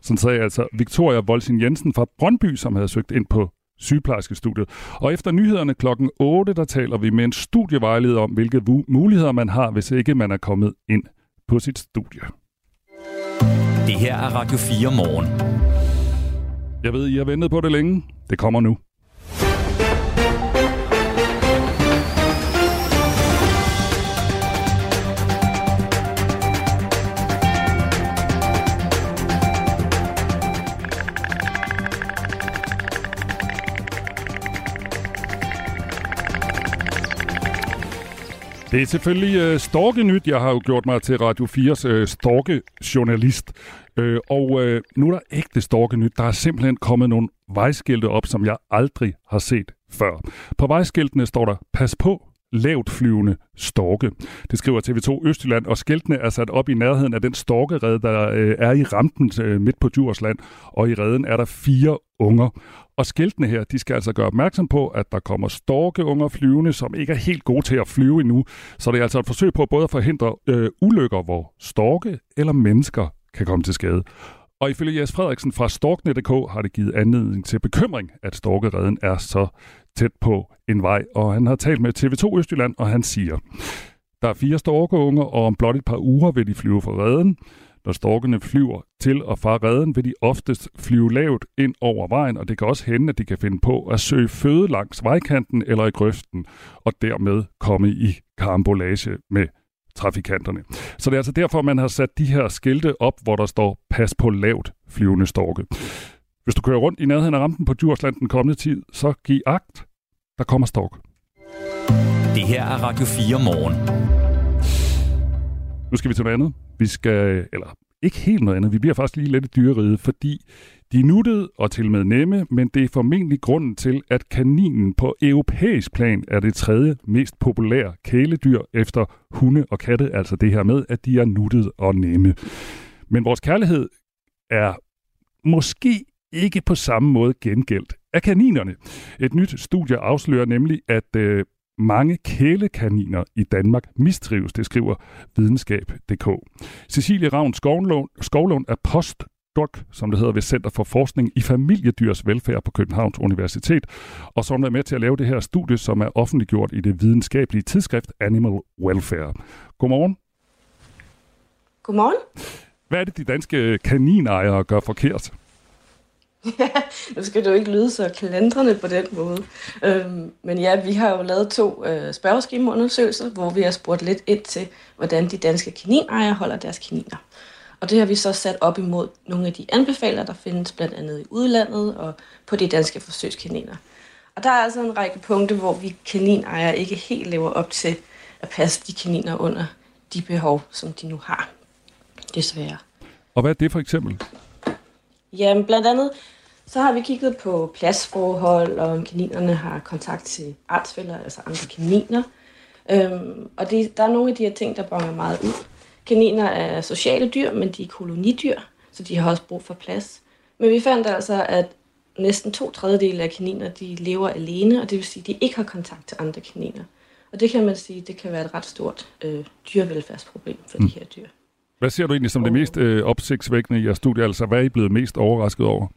Sådan sagde altså Victoria Volsin Jensen fra Brøndby, som havde søgt ind på sygeplejerskestudiet. Og efter nyhederne klokken 8, der taler vi med en studievejleder om, hvilke muligheder man har, hvis ikke man er kommet ind på sit studie. Det her er Radio 4 morgen. Jeg ved, I har ventet på det længe. Det kommer nu. Det er selvfølgelig øh, Storke-nyt. Jeg har jo gjort mig til Radio 4's øh, Storke-journalist. Øh, og øh, nu er der ægte Storke-nyt. Der er simpelthen kommet nogle vejskilte op, som jeg aldrig har set før. På vejskiltene står der, pas på, lavt flyvende storke. Det skriver TV2 Østjylland, og skiltene er sat op i nærheden af den storkerede, der øh, er i rampen øh, midt på Djursland, og i reden er der fire unger. Og skiltene her, de skal altså gøre opmærksom på, at der kommer storkeunger flyvende, som ikke er helt gode til at flyve endnu. Så det er altså et forsøg på både at forhindre øh, ulykker, hvor storke eller mennesker kan komme til skade. Og ifølge Jes Frederiksen fra Storknet.dk har det givet anledning til bekymring, at storkereden er så tæt på en vej. Og han har talt med TV2 Østjylland, og han siger, der er fire storkeunger, og om blot et par uger vil de flyve fra redden. Når storkene flyver til og fra redden, vil de oftest flyve lavt ind over vejen, og det kan også hende, at de kan finde på at søge føde langs vejkanten eller i grøften, og dermed komme i karambolage med trafikanterne. Så det er altså derfor, man har sat de her skilte op, hvor der står pas på lavt flyvende storke. Hvis du kører rundt i nærheden af rampen på Djursland den kommende tid, så giv agt. Der kommer stork. Det her er Radio 4 morgen. Nu skal vi til noget andet. Vi skal, eller ikke helt noget andet, vi bliver faktisk lige lidt i dyreriget, fordi de er nuttede og til med nemme, men det er formentlig grunden til, at kaninen på europæisk plan er det tredje mest populære kæledyr efter hunde og katte, altså det her med, at de er nuttede og nemme. Men vores kærlighed er måske ikke på samme måde gengældt af kaninerne. Et nyt studie afslører nemlig, at øh, mange kælekaniner i Danmark mistrives, det skriver videnskab.dk. Cecilie Ravn Skovlund, Skovlund er postdoc, som det hedder ved Center for Forskning i Familiedyrs Velfærd på Københavns Universitet, og som er med til at lave det her studie, som er offentliggjort i det videnskabelige tidsskrift Animal Welfare. Godmorgen. Godmorgen. Hvad er det, de danske kaninejere gør forkert? Ja, nu skal det jo ikke lyde så klandrende på den måde. Øhm, men ja, vi har jo lavet to øh, spørgeskemaundersøgelser, hvor vi har spurgt lidt ind til, hvordan de danske kaninejere holder deres kaniner. Og det har vi så sat op imod nogle af de anbefalinger, der findes blandt andet i udlandet og på de danske forsøgskaniner. Og der er altså en række punkter, hvor vi kaninejere ikke helt lever op til at passe de kaniner under de behov, som de nu har. Desværre. Og hvad er det for eksempel? Jamen, blandt andet så har vi kigget på pladsforhold, og om kaninerne har kontakt til artsfælder, altså andre kaniner. Øhm, og det, der er nogle af de her ting, der bonger meget ud. Kaniner er sociale dyr, men de er kolonidyr, så de har også brug for plads. Men vi fandt altså, at næsten to tredjedele af kaniner, de lever alene, og det vil sige, at de ikke har kontakt til andre kaniner. Og det kan man sige, det kan være et ret stort øh, dyrevelfærdsproblem for mm. de her dyr. Hvad ser du egentlig som det mest øh, opsigtsvækkende i jeres studie? Altså, hvad er I blevet mest overrasket over?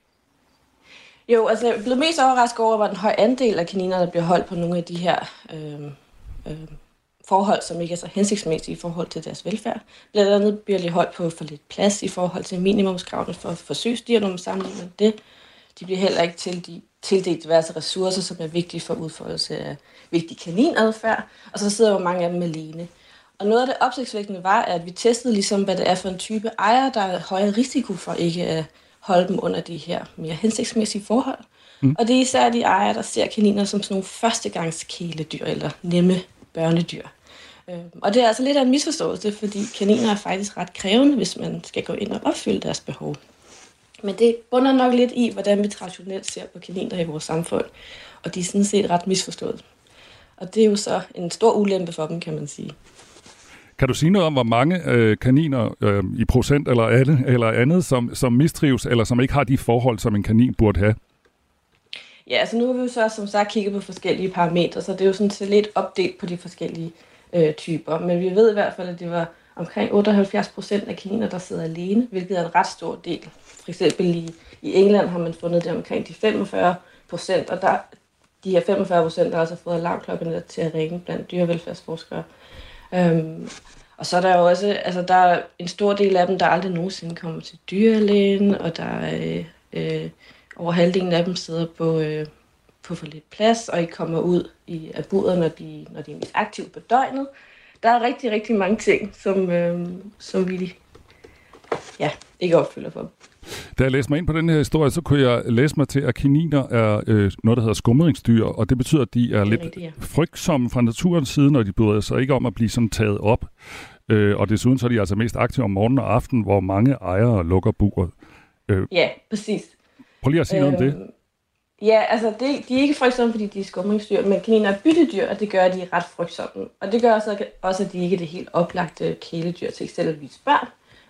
Jo, altså jeg blevet mest overrasket over, hvor den høje andel af kaniner, der bliver holdt på nogle af de her øh, øh, forhold, som ikke er så hensigtsmæssige i forhold til deres velfærd. Blandt andet bliver de holdt på for lidt plads i forhold til minimumskravene for forsøgsdyr, når man sammenligner det. De bliver heller ikke tildelt, tildelt diverse ressourcer, som er vigtige for udfoldelse af vigtig kaninadfærd, og så sidder jo mange af dem alene. Og noget af det opsigtsvækkende var, at vi testede ligesom, hvad det er for en type ejer, der er højere risiko for ikke at holde dem under de her mere hensigtsmæssige forhold. Mm. Og det er især de ejere, der ser kaniner som sådan nogle førstegangskæledyr eller nemme børnedyr. Øhm, og det er altså lidt af en misforståelse, fordi kaniner er faktisk ret krævende, hvis man skal gå ind og opfylde deres behov. Men det bunder nok lidt i, hvordan vi traditionelt ser på kaniner i vores samfund. Og de er sådan set ret misforstået. Og det er jo så en stor ulempe for dem, kan man sige. Kan du sige noget om, hvor mange øh, kaniner øh, i procent eller, alle, eller andet, som, som mistrives, eller som ikke har de forhold, som en kanin burde have? Ja, altså nu har vi jo så som sagt kigget på forskellige parametre, så det er jo sådan set lidt opdelt på de forskellige øh, typer. Men vi ved i hvert fald, at det var omkring 78 procent af kaniner, der sidder alene, hvilket er en ret stor del. For eksempel i, i England har man fundet det omkring de 45 procent, og der, de her 45 procent har altså fået alarmklokkerne til at ringe blandt dyrevelfærdsforskere. Øhm, og så er der jo også, altså der er en stor del af dem, der aldrig nogensinde kommer til dyrlægen, og der er øh, over halvdelen af dem sidder på, øh, på for lidt plads, og ikke kommer ud i af buder, når de, når de er mest aktive på døgnet. Der er rigtig, rigtig mange ting, som, øh, som vi ja, ikke opfylder for dem. Da jeg læste mig ind på den her historie, så kunne jeg læse mig til, at kaniner er øh, noget, der hedder skumringsdyr, og det betyder, at de er, er lidt rigtigt, ja. frygtsomme fra naturens side, når de bryder sig ikke om at blive sådan taget op. Øh, og desuden så er de altså mest aktive om morgenen og aften, hvor mange ejere lukker buret. Øh, ja, præcis. Prøv lige at sige øh, noget om det. Øhm, ja, altså det, de er ikke frygtsomme, fordi de er skumringsdyr, men kaniner er byttedyr, og det gør, at de er ret frygtsomme. Og det gør også, også at de ikke er det helt oplagte kæledyr til eksempelvis børn.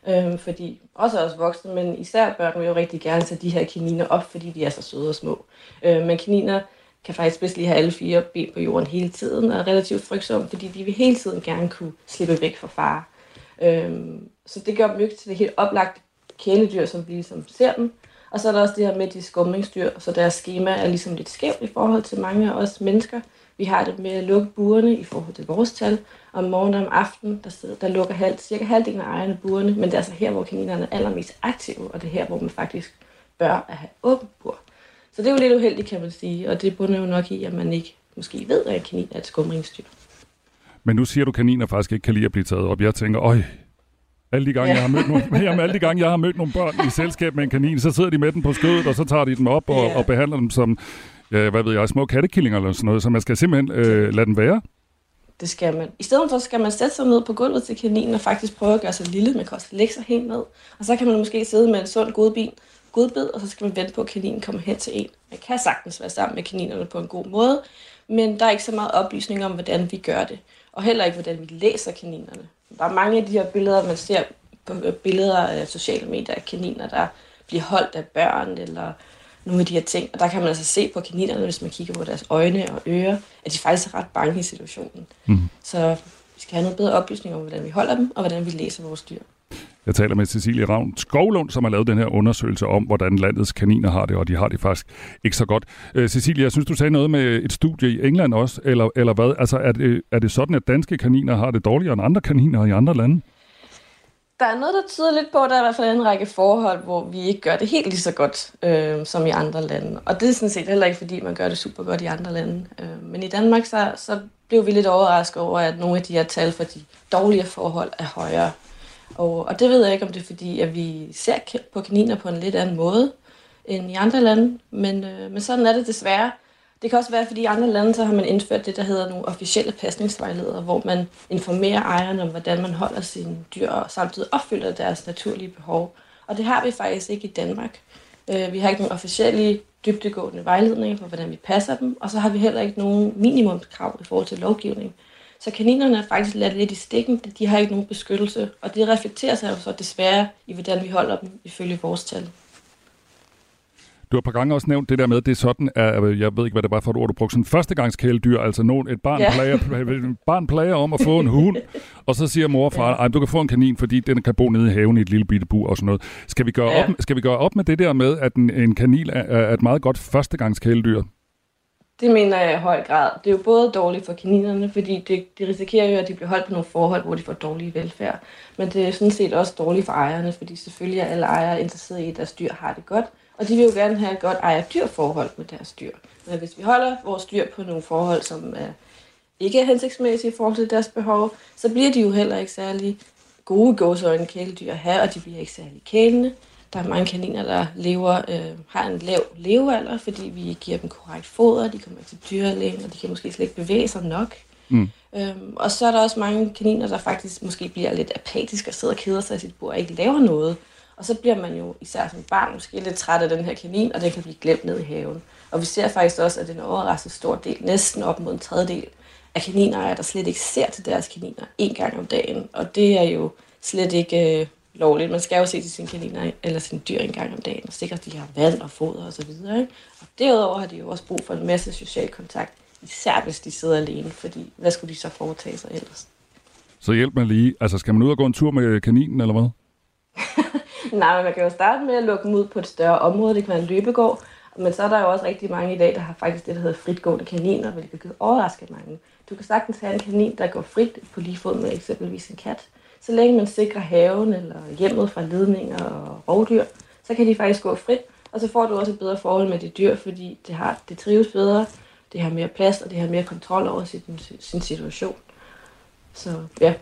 Øhm, fordi også os voksne, men især børn vil jo rigtig gerne tage de her kaniner op, fordi de er så søde og små. Øhm, men kaniner kan faktisk bedst lige have alle fire ben på jorden hele tiden, og er relativt frygtsomme, fordi de vil hele tiden gerne kunne slippe væk fra far. Øhm, så det gør dem ikke til det helt oplagte kæledyr, som vi ligesom ser dem. Og så er der også det her med de skumringsdyr, så deres schema er ligesom lidt skævt i forhold til mange af os mennesker. Vi har det med at lukke burene i forhold til vores tal. Om morgenen og om aftenen, der, sidder, der lukker halv, cirka halvdelen af ejerne burene, men det er altså her, hvor kaninerne er allermest aktive, og det er her, hvor man faktisk bør at have åbent bur. Så det er jo lidt uheldigt, kan man sige, og det bunder jo nok i, at man ikke måske ved, at en kanin er et skumringsdyr. Men nu siger du, at kaniner faktisk ikke kan lide at blive taget op. Jeg tænker, øj, Alle de gange, Ja. jeg har mødt nogle, jamen, alle de gange, jeg har mødt nogle børn i selskab med en kanin, så sidder de med den på skødet, og så tager de dem op og, Ja. og behandler dem som, ja, hvad ved jeg, små kattekillinger eller sådan noget. Så man skal simpelthen øh, lade den være. Det skal man. I stedet for skal man sætte sig ned på gulvet til kaninen og faktisk prøve at gøre sig lille. Man kan også lægge sig helt ned. Og så kan man måske sidde med en sund godbid, godbid, og så skal man vente på, at kaninen kommer hen til en. Man kan sagtens være sammen med kaninerne på en god måde, men der er ikke så meget oplysning om, hvordan vi gør det. Og heller ikke, hvordan vi læser kaninerne. Der er mange af de her billeder, man ser på billeder af sociale medier af kaniner, der bliver holdt af børn eller nogle af de her ting. Og der kan man altså se på kaninerne, hvis man kigger på deres øjne og ører, at de faktisk er ret bange i situationen. Mm. Så vi skal have noget bedre oplysning om, hvordan vi holder dem, og hvordan vi læser vores dyr. Jeg taler med Cecilie Ravn Skovlund, som har lavet den her undersøgelse om, hvordan landets kaniner har det, og de har det faktisk ikke så godt. Øh, Cecilie, jeg synes, du sagde noget med et studie i England også, eller, eller hvad? Altså, er det, er det sådan, at danske kaniner har det dårligere end andre kaniner i andre lande? Der er noget, der tyder lidt på, at der er i hvert fald en række forhold, hvor vi ikke gør det helt lige så godt øh, som i andre lande. Og det er sådan set heller ikke, fordi man gør det super godt i andre lande. Øh, men i Danmark, så, så blev vi lidt overrasket over, at nogle af de her tal for de dårlige forhold er højere. Og, og det ved jeg ikke, om det er fordi, at vi ser på kaniner på en lidt anden måde end i andre lande. Men, øh, men sådan er det desværre. Det kan også være, fordi i andre lande, så har man indført det, der hedder nogle officielle pasningsvejledere, hvor man informerer ejerne om, hvordan man holder sine dyr, og samtidig opfylder deres naturlige behov. Og det har vi faktisk ikke i Danmark. Øh, vi har ikke nogen officielle dybdegående vejledninger for, hvordan vi passer dem, og så har vi heller ikke nogen minimumskrav i forhold til lovgivning. Så kaninerne er faktisk ladt lidt i stikken, de har ikke nogen beskyttelse, og det reflekterer sig jo så desværre i, hvordan vi holder dem ifølge vores tal. Du har et par gange også nævnt det der med, det er sådan, at, jeg ved ikke, hvad det var for et ord, du brugte, sådan førstegangskæledyr, altså nogen, et barn, Ja. ja. plager, et barn plager om at få en hund, og så siger mor og far, ej, du kan få en kanin, fordi den kan bo nede i haven i et lille bitte bur og sådan noget. Skal vi gøre, Ja. op, skal vi gøre op med det der med, at en, en kanin er, er et meget godt førstegangskæledyr? Det mener jeg i høj grad. Det er jo både dårligt for kaninerne, fordi det, de risikerer jo, at de bliver holdt på nogle forhold, hvor de får dårlig velfærd. Men det er sådan set også dårligt for ejerne, fordi selvfølgelig er alle ejere interesseret i, at deres dyr har det godt. Og de vil jo gerne have et godt ejer-dyr-forhold med deres dyr. Men hvis vi holder vores dyr på nogle forhold, som er ikke er hensigtsmæssige i forhold til deres behov, så bliver de jo heller ikke særlig gode gåseøjne kæledyr at have, og de bliver ikke særlig kælende. Der er mange kaniner, der lever, øh, har en lav levealder, fordi vi giver dem korrekt foder, de kommer ikke til dyrlægen, og de kan måske slet ikke bevæge sig nok. Mm. Øhm, og så er der også mange kaniner, der faktisk måske bliver lidt apatiske og sidder og keder sig i sit bur og ikke laver noget. Og så bliver man jo især som barn måske lidt træt af den her kanin, og den kan blive glemt ned i haven. Og vi ser faktisk også, at det er en overraskende stor del, næsten op mod en tredjedel af kaninejere, der slet ikke ser til deres kaniner en gang om dagen. Og det er jo slet ikke øh, lovligt. Man skal jo se til sine kaniner eller sine dyr en gang om dagen, og sikre, at de har vand og foder osv. Ikke? Og derudover har de jo også brug for en masse social kontakt, især hvis de sidder alene, fordi hvad skulle de så foretage sig ellers? Så hjælp mig lige. Altså, skal man ud og gå en tur med kaninen, eller hvad? Nej, men man kan jo starte med at lukke dem ud på et større område. Det kan være en løbegård. Men så er der jo også rigtig mange i dag, der har faktisk det, der hedder fritgående kaniner, hvilket kan overraske mange. Du kan sagtens have en kanin, der går frit på lige fod med eksempelvis en kat. Så længe man sikrer haven eller hjemmet fra ledninger og rovdyr, så kan de faktisk gå frit. Og så får du også et bedre forhold med dit dyr, fordi det, har, det trives bedre, det har mere plads, og det har mere kontrol over sin, sin situation. Så ja,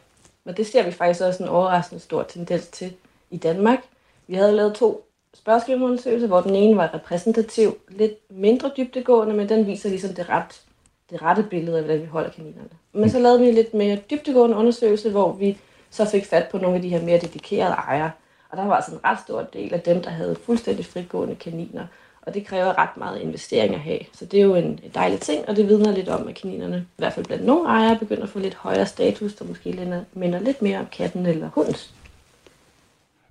men det ser vi faktisk også en overraskende stor tendens til i Danmark. Vi havde lavet to spørgsmålundersøgelser, hvor den ene var repræsentativ, lidt mindre dybdegående, men den viser ligesom det, ret, det rette billede af, hvordan vi holder kaninerne. Men så lavede vi en lidt mere dybdegående undersøgelse, hvor vi så fik fat på nogle af de her mere dedikerede ejere. Og der var altså en ret stor del af dem, der havde fuldstændig fritgående kaniner. Og det kræver ret meget investering at have. Så det er jo en dejlig ting, og det vidner lidt om, at kaninerne, i hvert fald blandt nogle ejere, begynder at få lidt højere status, der måske minder- minder lidt mere om katten eller hundens.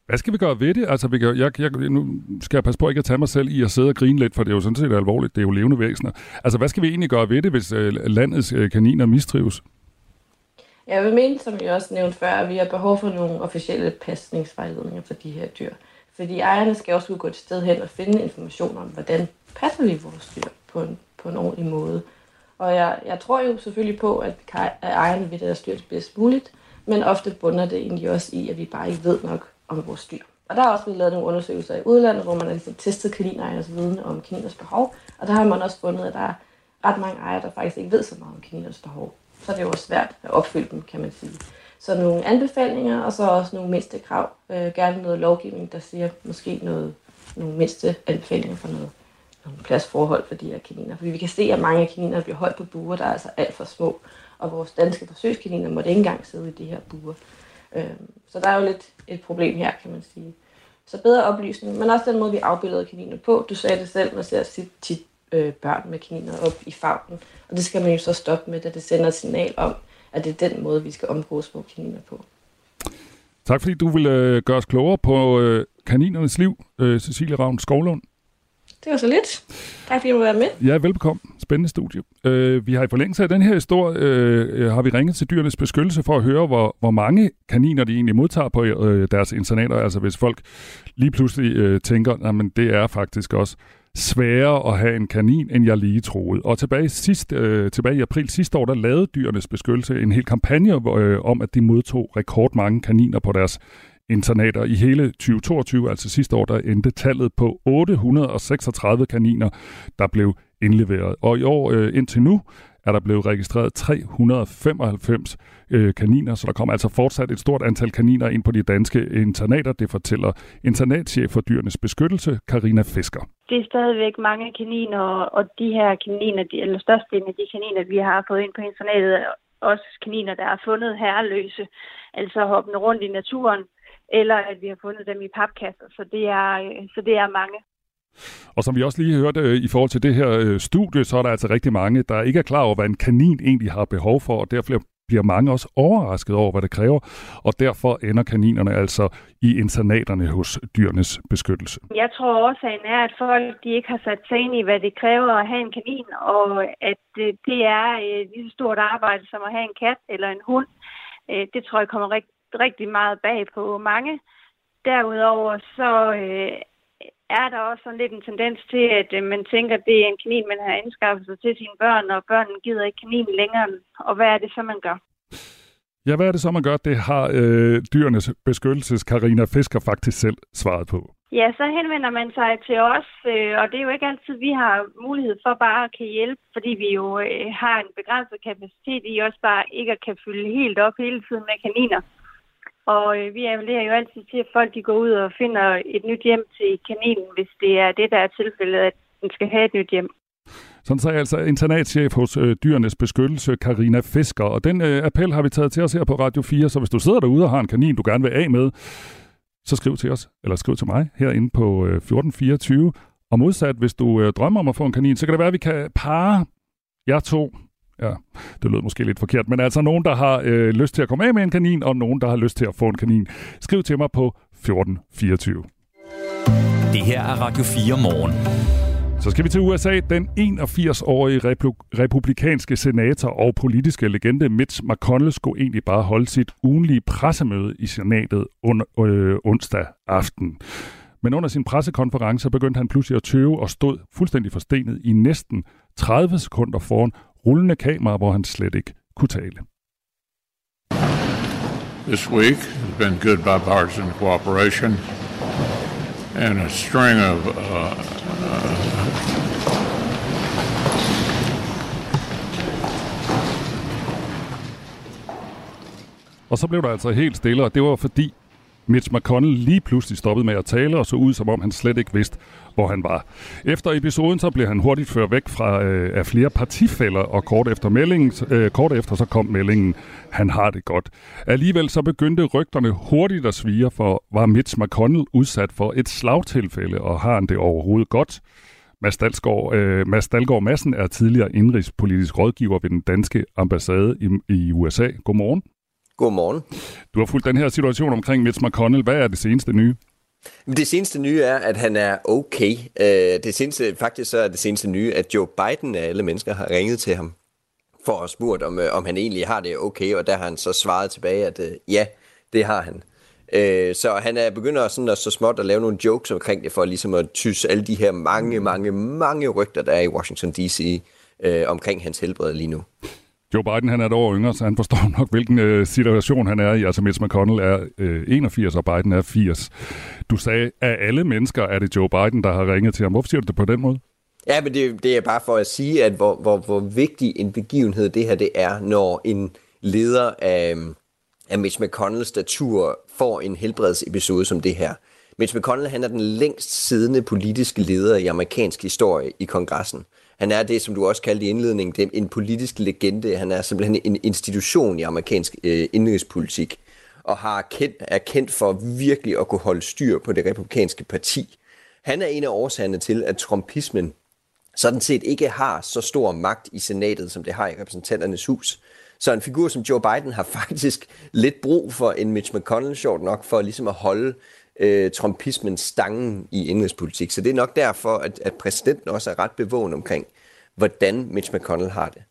Hvad skal vi gøre ved det? Altså, vi kan, jeg, jeg, nu skal jeg passe på ikke at tage mig selv i at sidde og grine lidt, for det er jo sådan set alvorligt. Det er jo levende væsener. Altså, hvad skal vi egentlig gøre ved det, hvis øh, landets øh, kaniner mistrives? Jeg vil mene, som jeg også nævnte før, at vi har behov for nogle officielle pasningsvejledninger for de her dyr. Fordi ejerne skal også kunne gå et sted hen og finde information om, hvordan passer vi vores dyr på en, på en ordentlig måde. Og jeg, jeg tror jo selvfølgelig på, at, at ejerne vil deres dyr det bedst muligt, men ofte bunder det egentlig også i, at vi bare ikke ved nok om vores dyr. Og der er også blevet lavet nogle undersøgelser i udlandet, hvor man har ligesom testet kaninejernes viden om kaniners behov, og der har man også fundet, at der er ret mange ejere, der faktisk ikke ved så meget om kaniners behov. Så er det jo også svært at opfylde dem, kan man sige. Så nogle anbefalinger, og så også nogle mindste krav. Øh, gerne noget lovgivning, der siger måske noget, nogle mindste anbefalinger for noget, nogle pladsforhold for de her kaniner. Fordi vi kan se, at mange af kaninerne bliver holdt på buer, der er altså alt for små. Og vores danske forsøgskaniner måtte ikke engang sidde i de her buer. Øh, så der er jo lidt et problem her, kan man sige. Så bedre oplysning, men også den måde, vi afbildede kaniner på. Du sagde det selv, man ser tit, tit øh, børn med kaniner op i farven, Og det skal man jo så stoppe med, da det sender et signal om, at det er den måde, vi skal omgås vores kaniner på. Tak fordi du ville øh, gøre os klogere på øh, kaninernes liv, øh, Cecilie Ravn Skovlund. Det var så lidt. Tak fordi du var med. Ja, velbekomme. Spændende studie. Øh, vi har i forlængelse af den her historie, øh, har vi ringet til dyrenes beskyttelse for at høre, hvor, hvor mange kaniner de egentlig modtager på øh, deres internater. Altså hvis folk lige pludselig øh, tænker, at det er faktisk også sværere at have en kanin, end jeg lige troede. Og tilbage, sidst, øh, tilbage i april sidste år, der lavede dyrenes beskyttelse en hel kampagne øh, om, at de modtog rekordmange kaniner på deres internater. I hele 2022, altså sidste år, der endte tallet på 836 kaniner, der blev indleveret. Og i år øh, indtil nu er der blevet registreret 395 øh, kaniner, så der kommer altså fortsat et stort antal kaniner ind på de danske internater. Det fortæller internatchef for dyrenes beskyttelse, Karina Fisker. Det er stadigvæk mange kaniner, og de her kaniner, de, eller størstedelen af de kaniner, vi har fået ind på internatet, er også kaniner, der er fundet herreløse, altså hoppende rundt i naturen, eller at vi har fundet dem i papkasser. Så det er, øh, så det er mange. Og som vi også lige hørte øh, i forhold til det her øh, studie, så er der altså rigtig mange, der ikke er klar over, hvad en kanin egentlig har behov for, og derfor bliver mange også overrasket over, hvad det kræver, og derfor ender kaninerne altså i internaterne hos dyrenes beskyttelse. Jeg tror også, at at folk de ikke har sat sig ind i, hvad det kræver at have en kanin, og at det er et lige så stort arbejde som at have en kat eller en hund. Det tror jeg kommer rigtig, rigtig meget bag på mange. Derudover så er der også sådan lidt en tendens til, at øh, man tænker, at det er en kanin, man har anskaffet sig til sine børn, og børnene gider ikke kaninen længere. Og hvad er det så, man gør? Ja, hvad er det så, man gør? Det har øh, dyrenes beskyttelses Karina Fisker faktisk selv svaret på. Ja, så henvender man sig til os, øh, og det er jo ikke altid, vi har mulighed for bare at kan hjælpe, fordi vi jo øh, har en begrænset kapacitet i også bare ikke at kan fylde helt op hele tiden med kaniner. Og øh, vi appellerer jo altid til, at folk de går ud og finder et nyt hjem til kaninen, hvis det er det, der er tilfældet, at den skal have et nyt hjem. Sådan sagde altså internatchef hos øh, Dyrenes Beskyttelse, Karina Fisker. Og den øh, appel har vi taget til os her på Radio 4, så hvis du sidder derude og har en kanin, du gerne vil af med, så skriv til os, eller skriv til mig herinde på øh, 1424. Og modsat, hvis du øh, drømmer om at få en kanin, så kan det være, at vi kan parre jer to Ja, det lød måske lidt forkert, men altså nogen, der har øh, lyst til at komme af med en kanin, og nogen, der har lyst til at få en kanin. Skriv til mig på 1424. Det her er Radio 4 morgen. Så skal vi til USA. Den 81-årige republikanske senator og politiske legende Mitch McConnell skulle egentlig bare holde sit ugenlige pressemøde i senatet on- øh, onsdag aften. Men under sin pressekonference begyndte han pludselig at tøve og stod fuldstændig forstenet i næsten 30 sekunder foran rullende kamera, hvor han slet ikke kunne tale. This week has been good bipartisan cooperation and a string of uh, uh, Og så blev der altså helt stille, og det var fordi Mitch McConnell lige pludselig stoppede med at tale og så ud, som om han slet ikke vidste, hvor han var. Efter episoden så blev han hurtigt ført væk fra øh, af flere partifælder, og kort efter, meldingen, øh, kort efter så kom meldingen, han har det godt. Alligevel så begyndte rygterne hurtigt at svire, for var Mitch McConnell udsat for et slagtilfælde, og har han det overhovedet godt? Mads Dalsgaard, øh, Mads Dalgaard Madsen er tidligere indrigspolitisk rådgiver ved den danske ambassade i, i USA. Godmorgen. Godmorgen. Du har fulgt den her situation omkring Mitch McConnell. Hvad er det seneste nye? Det seneste nye er, at han er okay. Øh, det seneste, faktisk så er det seneste nye, at Joe Biden af alle mennesker har ringet til ham for at spurgt, om, øh, om han egentlig har det okay, og der har han så svaret tilbage, at øh, ja, det har han. Så han er begynder sådan at så småt at lave nogle jokes omkring det, for ligesom at tysse alle de her mange, mange, mange rygter, der er i Washington D.C. omkring hans helbred lige nu. Joe Biden han er et år yngre, så han forstår nok, hvilken øh, situation han er i. Altså Mitch McConnell er øh, 81, og Biden er 80. Du sagde, at alle mennesker er det Joe Biden, der har ringet til ham. Hvorfor siger du det på den måde? Ja, men det, det er bare for at sige, at hvor, hvor, hvor vigtig en begivenhed det her det er, når en leder af, øh, af Mitch McConnells statur får en helbredsepisode som det her. Mitch McConnell han er den længst siddende politiske leder i amerikansk historie i kongressen. Han er det, som du også kaldte i indledningen, det er en politisk legende. Han er simpelthen en institution i amerikansk øh, indrigspolitik og har kendt, er kendt for virkelig at kunne holde styr på det republikanske parti. Han er en af årsagerne til, at trumpismen sådan set ikke har så stor magt i senatet, som det har i repræsentanternes hus. Så en figur som Joe Biden har faktisk lidt brug for en Mitch McConnell, sjovt nok, for ligesom at holde øh, trumpismen stangen i indrigspolitik. Så det er nok derfor, at, at præsidenten også er ret bevågen omkring, hvordan Mitch McConnell har det.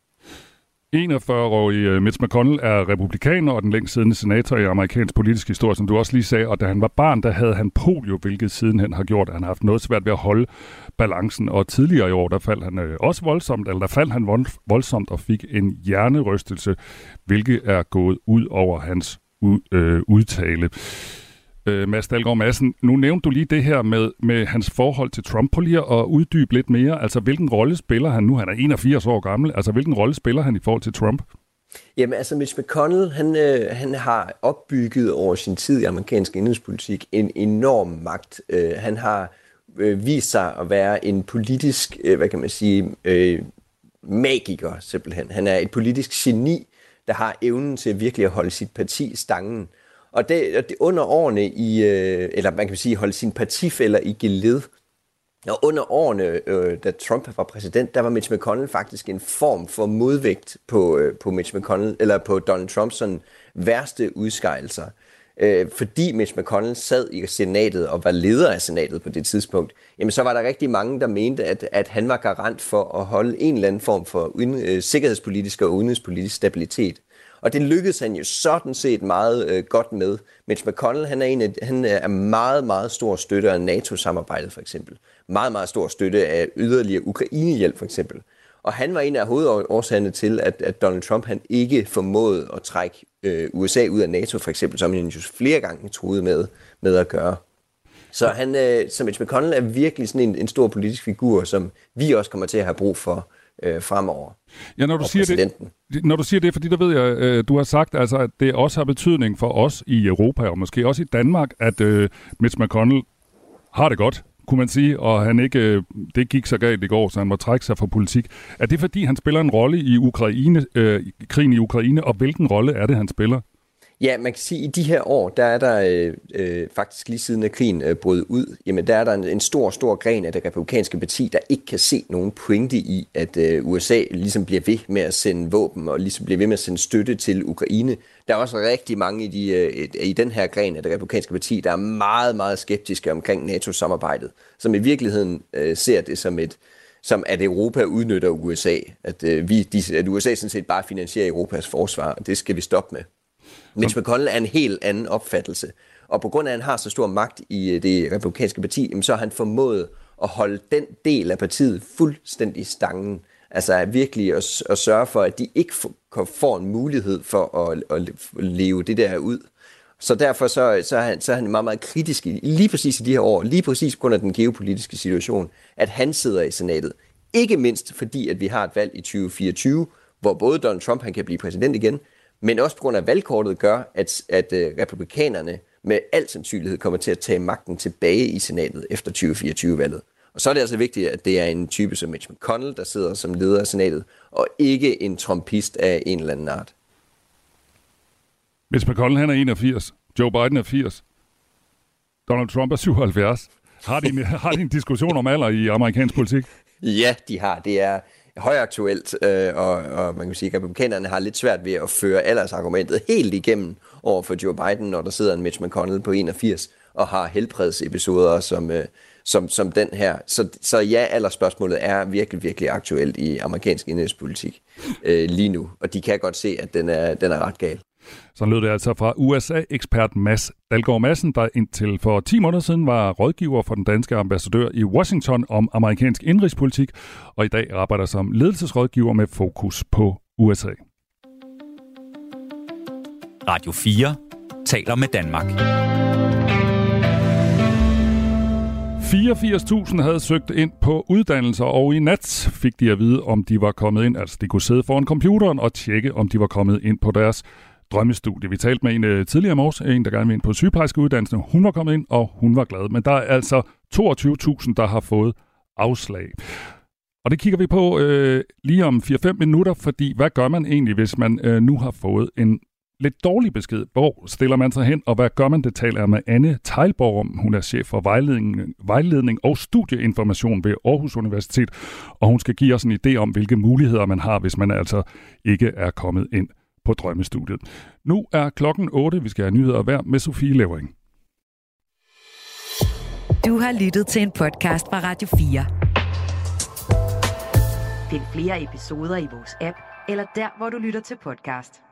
41-årige øh, Mitch McConnell er republikaner og den længst siddende senator i amerikansk politisk historie, som du også lige sagde. Og da han var barn, der havde han polio, hvilket sidenhen har gjort, at han har haft noget svært ved at holde balancen. Og tidligere i år, der faldt han øh, også voldsomt, eller der faldt han voldsomt og fik en hjernerystelse, hvilket er gået ud over hans øh, udtale. Øh, Mads Dahlgaard Madsen, nu nævnte du lige det her med, med hans forhold til Trump. På lige at uddybe lidt mere. Altså, hvilken rolle spiller han nu? Han er 81 år gammel. Altså, hvilken rolle spiller han i forhold til Trump? Jamen altså, Mitch McConnell, han, øh, han har opbygget over sin tid i amerikansk indrigspolitik en enorm magt. Øh, han har øh, vist sig at være en politisk, øh, hvad kan man sige, øh, magiker simpelthen. Han er et politisk geni, der har evnen til virkelig at holde sit parti stangen. Og det, og det under årene i, øh, eller man kan sige, holde sin partifælder i geled. Og under årene, øh, da Trump var præsident, der var Mitch McConnell faktisk en form for modvægt på, øh, på Mitch McConnell, eller på Donald Trumps sådan værste udskejelser. Øh, fordi Mitch McConnell sad i senatet og var leder af senatet på det tidspunkt, jamen så var der rigtig mange, der mente, at, at han var garant for at holde en eller anden form for uden, øh, sikkerhedspolitisk og udenrigspolitisk stabilitet. Og det lykkedes han jo sådan set meget øh, godt med. Mitch McConnell, han er, en af, han er meget, meget stor støtte af NATO-samarbejdet for eksempel. Meget, meget stor støtte af yderligere Ukraine-hjælp for eksempel. Og han var en af hovedårsagerne til, at, at Donald Trump han ikke formåede at trække øh, USA ud af NATO for eksempel, som han jo flere gange troede med, med at gøre. Så han, øh, som Mitch McConnell er virkelig sådan en, en stor politisk figur, som vi også kommer til at have brug for øh, fremover. Ja, når du, siger det, når du siger det, fordi der ved jeg, øh, du har sagt, altså, at det også har betydning for os i Europa, og måske også i Danmark, at øh, Mitch McConnell har det godt, kunne man sige, og han ikke, øh, det gik så galt i går, så han må trække sig fra politik. Er det fordi, han spiller en rolle i Ukraine, øh, krigen i Ukraine, og hvilken rolle er det, han spiller? Ja, man kan sige, at i de her år, der er der øh, øh, faktisk lige siden at krigen øh, brød ud, jamen der er der en, en stor, stor gren af det republikanske parti, der ikke kan se nogen pointe i, at øh, USA ligesom bliver ved med at sende våben og ligesom bliver ved med at sende støtte til Ukraine. Der er også rigtig mange i, de, øh, i den her gren af det republikanske parti, der er meget, meget skeptiske omkring NATO-samarbejdet, som i virkeligheden øh, ser det som et, som at Europa udnytter USA. At, øh, vi, de, at USA sådan set bare finansierer Europas forsvar, og det skal vi stoppe med. Mitch McConnell er en helt anden opfattelse. Og på grund af, at han har så stor magt i øh, det republikanske parti, så har han formået at holde den del af partiet fuldstændig stangen. Altså virkelig at, at sørge for, at de ikke får en mulighed for at, at leve det der ud. Så derfor så, så, er han, så er han meget, meget kritisk lige præcis i de her år, lige præcis på grund af den geopolitiske situation, at han sidder i senatet. Ikke mindst fordi, at vi har et valg i 2024, hvor både Donald Trump han kan blive præsident igen, men også på grund af valgkortet gør, at, at uh, republikanerne med al sandsynlighed kommer til at tage magten tilbage i senatet efter 2024-valget. Og så er det altså vigtigt, at det er en type som Mitch McConnell, der sidder som leder af senatet, og ikke en trumpist af en eller anden art. Mitch McConnell han er 81, Joe Biden er 80, Donald Trump er 77. Har de, en, har de en diskussion om alder i amerikansk politik? Ja, de har. Det er, højaktuelt, øh, og, og man kan sige, at republikanerne har lidt svært ved at føre aldersargumentet helt igennem over for Joe Biden, når der sidder en Mitch McConnell på 81 og har helbredsepisoder som, øh, som, som den her. Så, så ja, aldersspørgsmålet er virkelig, virkelig aktuelt i amerikansk indrigspolitik øh, lige nu, og de kan godt se, at den er, den er ret gal. Så lød det altså fra USA-ekspert Mads Dalgaard Madsen, der indtil for 10 måneder siden var rådgiver for den danske ambassadør i Washington om amerikansk indrigspolitik, og i dag arbejder som ledelsesrådgiver med fokus på USA. Radio 4 taler med Danmark. 84.000 havde søgt ind på uddannelser, og i nat fik de at vide, om de var kommet ind. Altså, de kunne sidde foran computeren og tjekke, om de var kommet ind på deres drømmestudie. Vi talte med en øh, tidligere morges, en der gerne vil ind på sygeplejerskeuddannelsen. Hun var kommet ind, og hun var glad. Men der er altså 22.000, der har fået afslag. Og det kigger vi på øh, lige om 4-5 minutter, fordi hvad gør man egentlig, hvis man øh, nu har fået en lidt dårlig besked. Hvor stiller man sig hen, og hvad gør man? Det taler jeg med Anne Teilborg om. Hun er chef for vejledning, vejledning og studieinformation ved Aarhus Universitet, og hun skal give os en idé om, hvilke muligheder man har, hvis man altså ikke er kommet ind på drømmestudiet. Nu er klokken 8. Vi skal have nyheder hver med Sofie Levering. Du har lyttet til en podcast fra Radio 4. Find flere episoder i vores app, eller der, hvor du lytter til podcast.